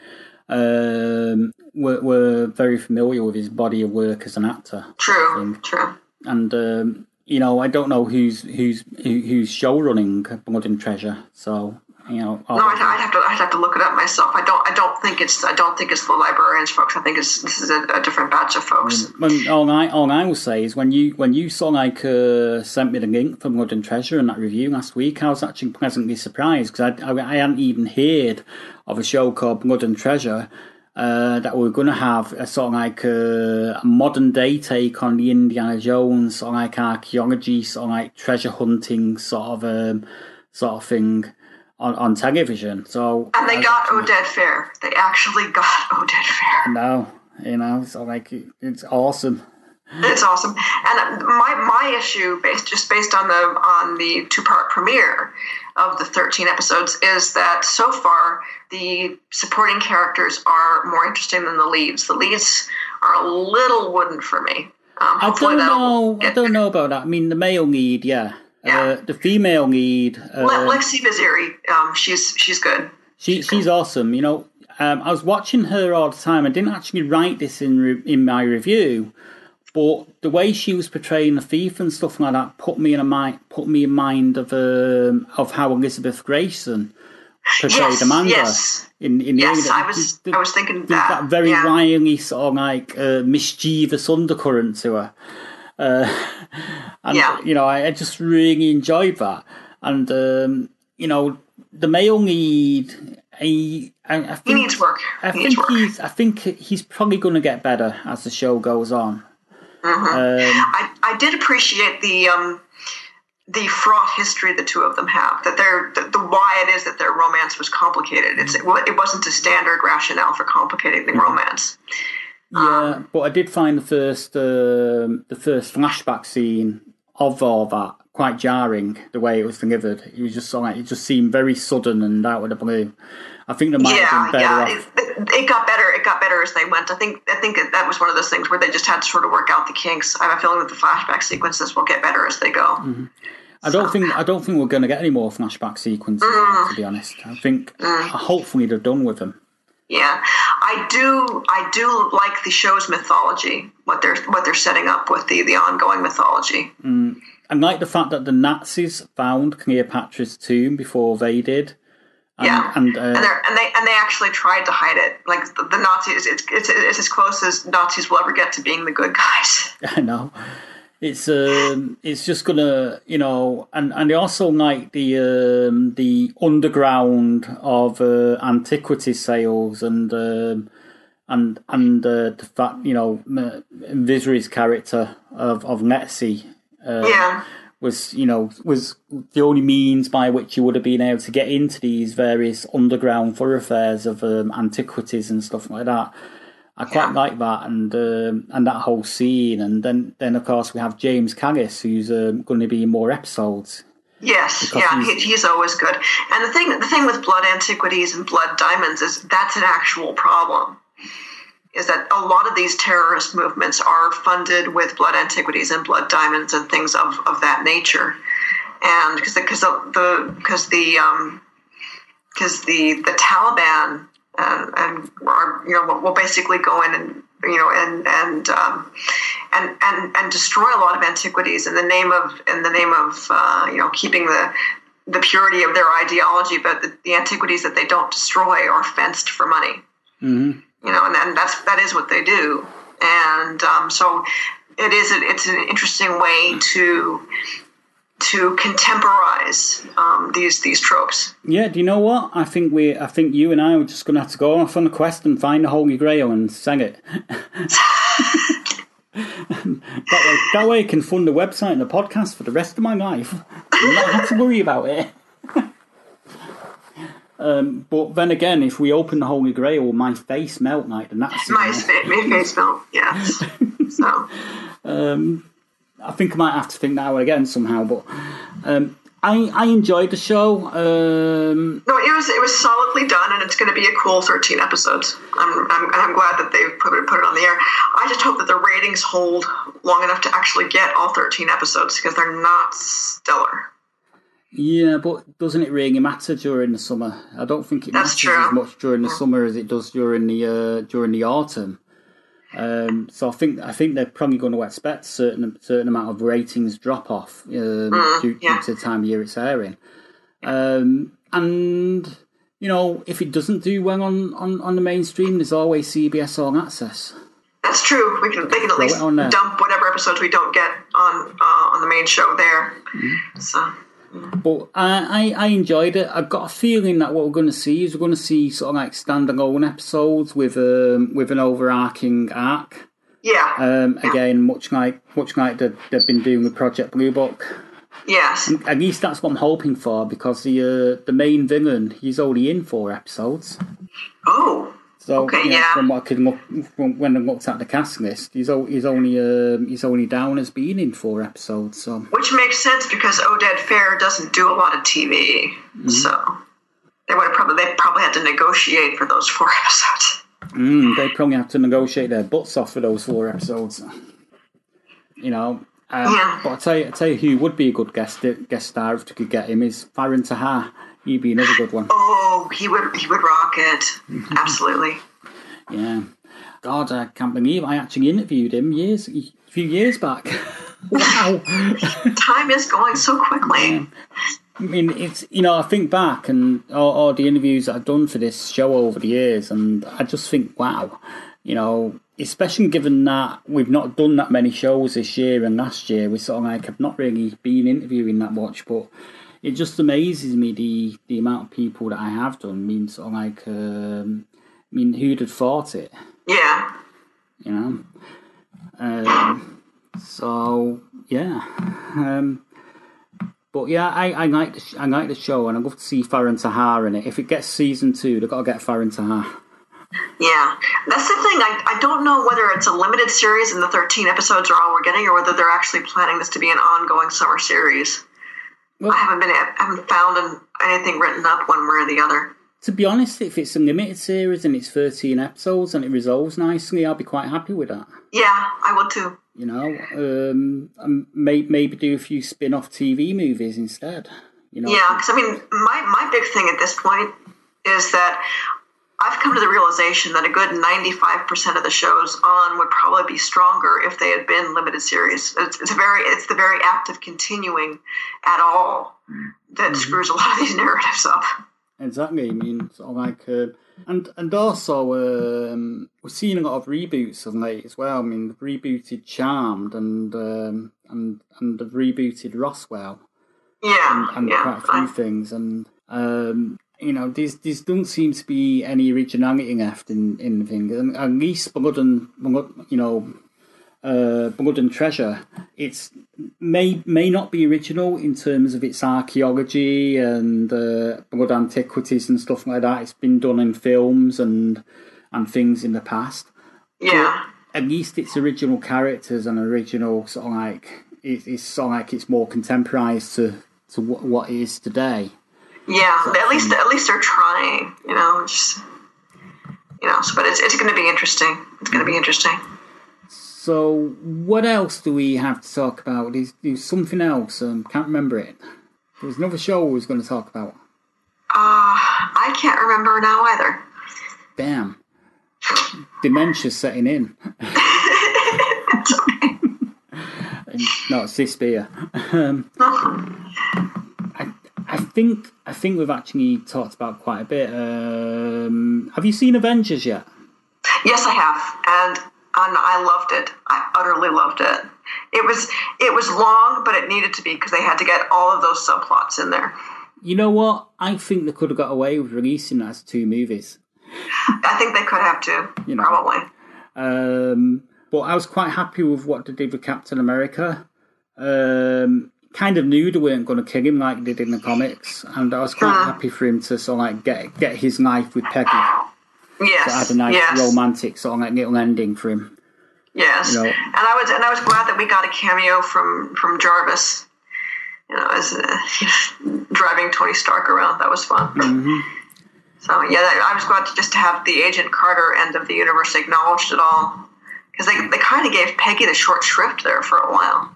um, were, were very familiar with his body of work as an actor. True, true. And um, you know, I don't know who's who's who, who's show running Blood and Treasure, so you know. No, I'd, I'd have to I'd have to look it up myself. I don't I don't think it's I don't think it's the librarians folks. I think it's this is a, a different batch of folks. When, all I all I will say is when you when you saw like uh, sent me the link for Blood and Treasure and that review last week, I was actually pleasantly surprised because I, I I hadn't even heard of a show called Blood and Treasure. Uh, that we're going to have a sort of like uh, a modern day take on the Indiana Jones, sort of like archaeology, sort of like treasure hunting, sort of um, sort of thing on, on television. So And they got Oded Fehr. They actually got Oded Fehr. no, you know, so like it's awesome. It's awesome. And my my issue, based just based on the on the two part premiere of the thirteen episodes, is that so far the supporting characters are more interesting than the leads. The leads are a little wooden for me. Um, I don't know. I don't know about that. I mean, the male lead, yeah. Yeah. Uh, the female lead, uh, Le- Lexi Vaziri, um, she's she's good. she she's awesome. You know, um, I was watching her all the time. I didn't actually write this in re- in my review, but the way she was portraying the thief and stuff like that put me in a mind put me in mind of um, of how Elizabeth Grayson portrayed Yes, Amanda yes. in in the Yes, I was the- I was thinking that. that very yeah. wily sort of like uh, mischievous undercurrent to her. Uh, and Yeah. you know, I, I just really enjoyed that. And um, you know, the male lead, I, I, I think He needs work. I He needs think work. he's I think he's probably going to get better as the show goes on. Mm-hmm. Um, I, I did appreciate the um, the fraught history the two of them have. That their the, the why it is that their romance was complicated. It's it, it wasn't a standard rationale for complicating Mm-hmm. the romance. Yeah, but I did find the first um, the first flashback scene of all that quite jarring. The way it was delivered, it was just like it just seemed very sudden and out of the blue. I think there might have been better yeah. It, it, got better. It got better as they went. I think I think that, was one of those things where they just had to sort of work out the kinks. I have a feeling that the flashback sequences will get better as they go. Mm-hmm. I don't think I don't think we're going to get any more flashback sequences. now, to be honest, I think hopefully they're done with them. Yeah, I do. I do like the show's mythology. What they're what they're setting up with the the ongoing mythology. I like the fact that the Nazis found Cleopatra's tomb before they did. And, Yeah, and, uh, and and they and they actually tried to hide it. Like the, the Nazis, it's, it's it's as close as Nazis will ever get to being the good guys. I know. It's um, it's just gonna, you know, and and I also like the um, the underground of uh, antiquity sales and um, and and uh, the fact, you know, Vaziri's character of of Netsi uh, yeah, was, you know, was the only means by which you would have been able to get into these various underground thoroughfares of um, antiquities and stuff like that. I quite Yeah. like that and um, and that whole scene, and then then of course we have James Callis, who's um, going to be in more episodes. yes, yeah. he's- He, he's always good. And the thing the thing with blood antiquities and blood diamonds is that's an actual problem. Is that a lot of these terrorist movements are funded with blood antiquities and blood diamonds and things of, of that nature, and because because the because the um, because the the Taliban uh, and are you know will, will basically go in and you know and and um, and and and destroy a lot of antiquities in the name of in the name of uh, you know keeping the the purity of their ideology, but the, the antiquities that they don't destroy are fenced for money. Mm-hmm. You know, and, then that's that is what they do, and um, so it is. It's an interesting way to to contemporize um, these these tropes. Yeah, do you know what? I think we, I think you and I are just going to have to go off on a quest and find the Holy Grail and sing it. that way, that way, I can fund the website and the podcast for the rest of my life. Not have to worry about it. um, but then again, if we open the Holy Grail, will my face melt like the Nazi? My, my face melt, yes. so. Um, I think I might have to think that out again somehow. But um, I I enjoyed the show. Um, no, it was it was solidly done, and it's going to be a cool thirteen episodes. I'm I'm, I'm glad that they've put it, put it on the air. I just hope that the ratings hold long enough to actually get all thirteen episodes because they're not stellar. Yeah, but doesn't it really matter during the summer? I don't think it That's matters true. as much during the summer as it does during the uh, during the autumn. Um, so I think I think they're probably going to expect certain certain amount of ratings drop off um, due, yeah. due to the time of year it's airing. Um, and you know, if it doesn't do well on, on, on the mainstream, there's always CBS All Access. That's true. We can they can at least it on there. dump whatever episodes we don't get on uh, on the main show there. Mm-hmm. So But I, I, I enjoyed it. I've got a feeling that what we're going to see is we're going to see sort of like standalone episodes with um, with an overarching arc. yeah, Um, again, much like much like the, they've been doing with Project Blue Book. yes, At least that's what I'm hoping for because the uh, the main villain he's only in four episodes. oh, So Okay, yeah, yeah. from what I can look from when I looked at the cast list, he's o- he's only um, he's only down as being in four episodes. So which makes sense because Oded Fehr doesn't do a lot of TV, Mm-hmm. so they would have probably they probably had to negotiate for those four episodes. Mm, they probably have to negotiate their butts off for those four episodes. You know. Um, Yeah. But I tell you, I tell you, who would be a good guest guest star if we could get him is Faran Tahir. He'd be another good one. Oh, he would he would rock it, absolutely. Yeah. God, I can't believe I actually interviewed him years, a few years back. wow. Time is going so quickly. I mean, it's you know, I think back and all, all the interviews I've done for this show over the years, and I just think, wow, you know, especially given that we've not done that many shows this year and last year, we sort of like have not really been interviewing that much, but it just amazes me the the amount of people that I have done. I mean, sort of like, um, I mean, who'd have thought it? Yeah, you know. Um, so yeah, um, but yeah, I, I like the sh- I like the show, and I love to see Faran Tahir in it. If it gets season two, they've got to get Faran Tahir. yeah. That's the thing. I, I don't know whether it's a limited series and the thirteen episodes are all we're getting, or whether they're actually planning this to be an ongoing summer series. Well- I haven't been I haven't found anything written up one way or the other. To be honest, if it's a limited series and it's thirteen episodes and it resolves nicely, I'll be quite happy with that. Yeah, I would too. You know, um, and may, maybe do a few spin-off TV movies instead. You know, Yeah, because I mean, my my big thing at this point is that I've come to the realization that a good ninety five percent of the shows on would probably be stronger if they had been limited series. It's, it's a very it's the very act of continuing at all that screws a lot of these narratives up. Exactly. I mean, sort of like, uh, and and also um, we're seeing a lot of reboots of late as well. I mean, they've rebooted Charmed and um, and and they've rebooted Roswell Yeah, and yeah. quite a few things. And um, you know, there's there's doesn't seem to be any originality left in in the thing. And at least Blood and you know. Uh, Blood and Treasure. It's may may not be original in terms of its archaeology and uh, blood antiquities and stuff like that. It's been done in films and and things in the past. yeah, At least its original characters and original sort of like it, it's sort of like it's more contemporized to to what, what it is today. Yeah. At least at least they're trying. You know, just you know. So, but it's it's going to be interesting. It's going to be interesting. So what else do we have to talk about? Is there's something else. Um, can't remember it. There was another show we was going to talk about. Uh, I can't remember now either. Damn. Dementia's setting in. And- no, it's this beer. Um, I think I think we've actually talked about quite a bit. Um, have you seen Avengers yet? Yes, I have, and and I loved it. I utterly loved it. It was it was long, but it needed to be because they had to get all of those subplots in there. You know what? I think they could have got away with releasing that as two movies. I think they could have too. You know. probably. Um, but I was quite happy with what they did with Captain America. Um, kind of knew they weren't going to kill him like they did in the comics, and I was quite Uh-huh. happy for him to sort of like get get his knife with Peggy. Yes. So had a nice yes. romantic sort of like little ending for him. Yes, you know. and I was and I was glad that we got a cameo from from Jarvis. You know, as uh, driving Tony Stark around. That was fun. Mm-hmm. So yeah, that, I was glad to just to have the Agent Carter end of the universe acknowledged at all because they they kind of gave Peggy the short shrift there for a while.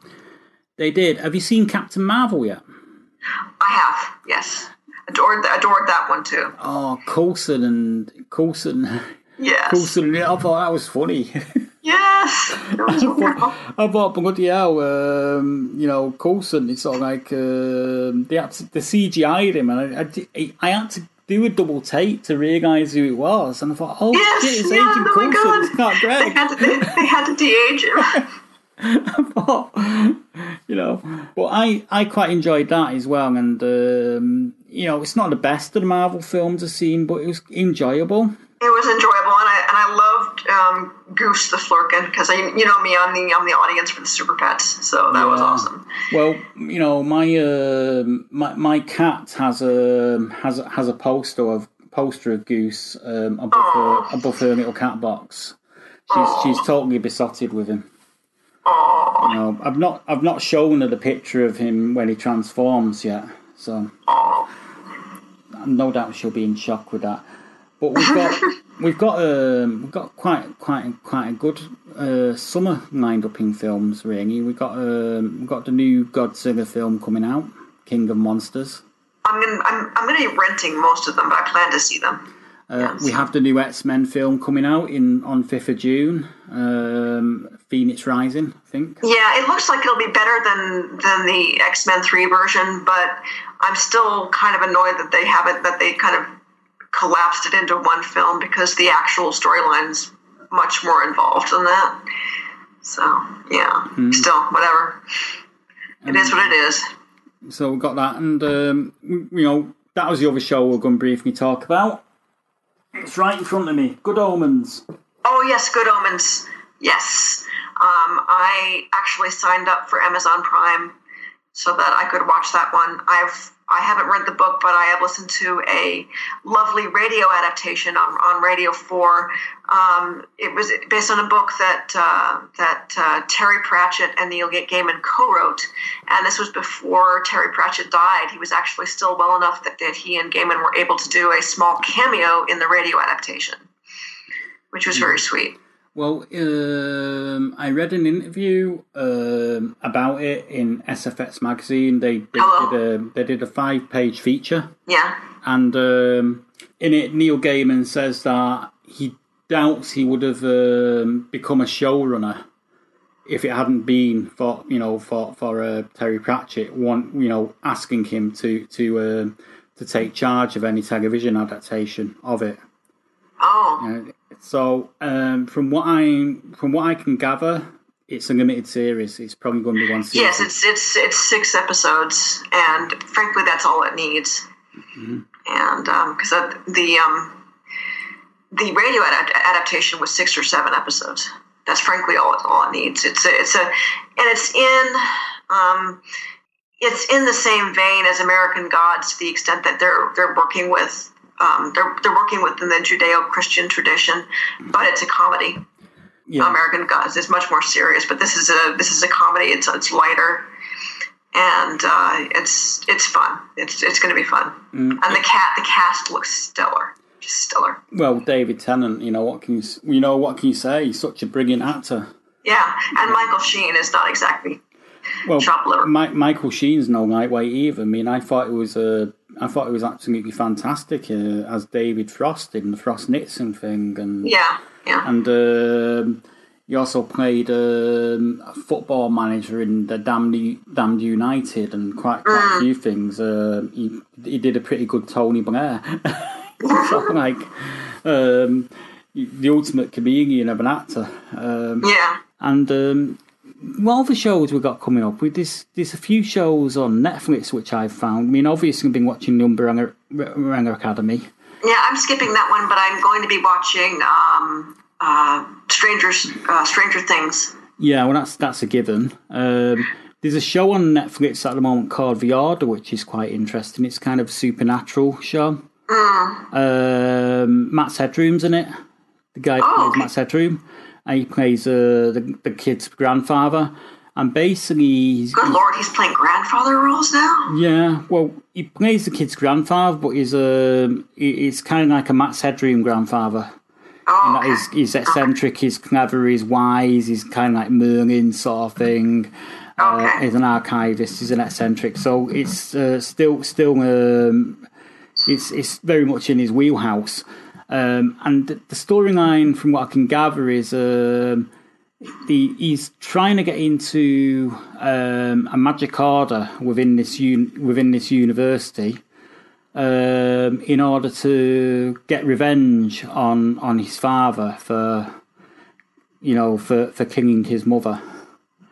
They did. Have you seen Captain Marvel yet? I have, yes, adored adored that one too. Oh, Coulson and Coulson, Yes, Coulson. I thought that was funny. yes, was. I thought, bloody hell, um, you know, Coulson. It's sort of like um, they had to, the CGI'd him, and I, I, I had to do a double take to realise who it was, and I thought, oh Yes, shit, it's yeah, Agent oh my Coulson. God. It's not They Gregg. had to they, they had to de-age him. you know, but I, I quite enjoyed that as well, and um, you know, it's not the best of the Marvel films I've seen, but it was enjoyable. It was enjoyable, and I and I loved um, Goose the Flerken because I you know me, I'm the I'm the audience for the Super Pets, so that was awesome. Well, you know, my um my my cat has a has a, has a poster of poster of Goose um, above her above her little cat box. She's she's totally besotted with him. Oh, You know, I've not I've not shown her the picture of him when he transforms yet, so no doubt she'll be in shock with that. But we've got we've got um, we've got quite quite quite a good uh, summer lined up in films. Really, we've got um, we've got the new Godzilla film coming out, King of Monsters. I'm gonna I'm I'm gonna be renting most of them, but I plan to see them. Uh. We have the new X Men film coming out in on fifth of June. Um, Phoenix Rising, I think. Yeah, it looks like it'll be better than than the X Men Three version, but I'm still kind of annoyed that they haven't that they kind of collapsed it into one film because the actual storyline's much more involved than that. So yeah, still whatever. It is what it is. So we've got that, and um, you know that was the other show we're going to briefly talk about. It's right in front of me. Good Omens. Oh yes, Good Omens. Yes, um, I actually signed up for Amazon Prime so that I could watch that one. I've I haven't read the book, but I have listened to a lovely radio adaptation on, on Radio Four. Um, it was based on a book that uh, that uh, Terry Pratchett and Neil Gaiman co-wrote, and this was before Terry Pratchett died. He was actually still well enough that, that he and Gaiman were able to do a small cameo in the radio adaptation, which was very sweet. Well, um, I read an interview um, about it in SFX magazine. They they did a they did a five page feature, Yeah. and um, in it Neil Gaiman says that he doubts he would have um, become a showrunner if it hadn't been for you know for for uh, Terry Pratchett one you know asking him to to um, to take charge of any television adaptation of it. Oh. Uh, so um, from what I from what I can gather, it's a limited series. It's probably going to be one season. Yes, it's it's it's six episodes, and frankly, that's all it needs. And because the um, the radio ad- adaptation was six or seven episodes. That's frankly all all it needs. It's a, it's a and it's in um, it's in the same vein as American Gods to the extent that they're they're working with um, they're they're working within the Judeo Christian tradition, but it's a comedy. yeah. American Gods is much more serious, but this is a this is a comedy. It's it's lighter, and uh, it's it's fun. It's it's going to be fun. And the cat the cast looks stellar, just stellar. Well, David Tennant, you know what can you you know what can you say? He's such a brilliant actor. Yeah, and Michael Sheen is not exactly Well, liver. Michael Sheen's no lightweight either. I mean, I thought it was uh, I thought it was absolutely fantastic uh, as David Frost in the Frost Nixon thing, and Yeah, yeah, and um, he also played um, a football manager in the Damned, Damned United and quite, quite a few things. Um, he he did a pretty good Tony Blair. of like um, the ultimate comedian of an actor. Um, Yeah. and um, the shows we've got coming up? With this, there's a few shows on Netflix which I've found. I mean, obviously, I've been watching the Umbrella Umbrella Academy. Yeah, I'm skipping that one, but I'm going to be watching um, uh, Strangers, uh, Stranger Things. Yeah, well, that's that's a given. Um, there's a show on Netflix at the moment called The Order, which is quite interesting. It's kind of a supernatural show. Um, Max Headroom's in it. The guy who Oh, plays okay. Max Headroom, and he plays uh, the the kid's grandfather. And basically, he's, Good lord, he's playing grandfather roles now. Yeah, well, he plays the kid's grandfather, but he's um, he's kind of like a Max Headroom grandfather. Oh, That is, he's eccentric, he's clever, he's wise, he's kind of like Merlin sort of thing. Uh, Okay. he's an archivist, he's an eccentric, so it's uh, still still um, it's it's very much in his wheelhouse. Um, and the storyline, from what I can gather, is um, the he's trying to get into um, a magic order within this un- within this university um, in order to get revenge on on his father for you know for for killing his mother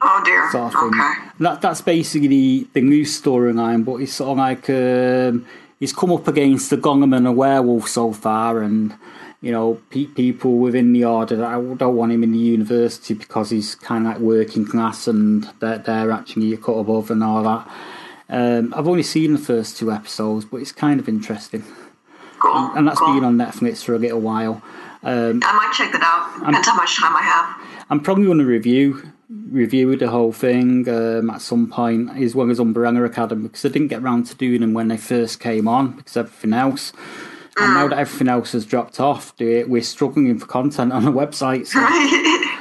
oh dear. sort of. Okay. That that's basically the, the new storyline, but it's sort of like um, he's come up against the golem and a werewolf so far, and you know pe- people within the order that don't want him in the university because he's kind of like working class and they're, they're actually a cut above and all that. Um, I've only seen the first two episodes, but it's kind of interesting, Cool. and that's cool. been on Netflix for a little while. Um, I might check that out. Depends how much time I have. I'm probably going to review review the whole thing um, at some point, as well as Umbrella Academy, because I didn't get round to doing them when they first came on, because everything else. And now that everything else has dropped off, do- we're struggling for content on the website. So.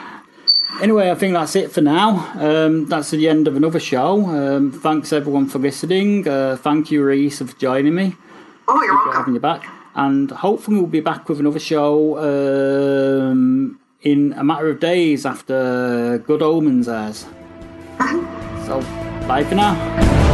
Anyway, I think that's it for now. Um, that's the end of another show. Um, thanks everyone for listening. Uh, thank you, Reese, for joining me. oh, you're welcome. having you back. And hopefully we'll be back with another show um, in a matter of days after Good Omens airs. Uh-huh. so, bye for now.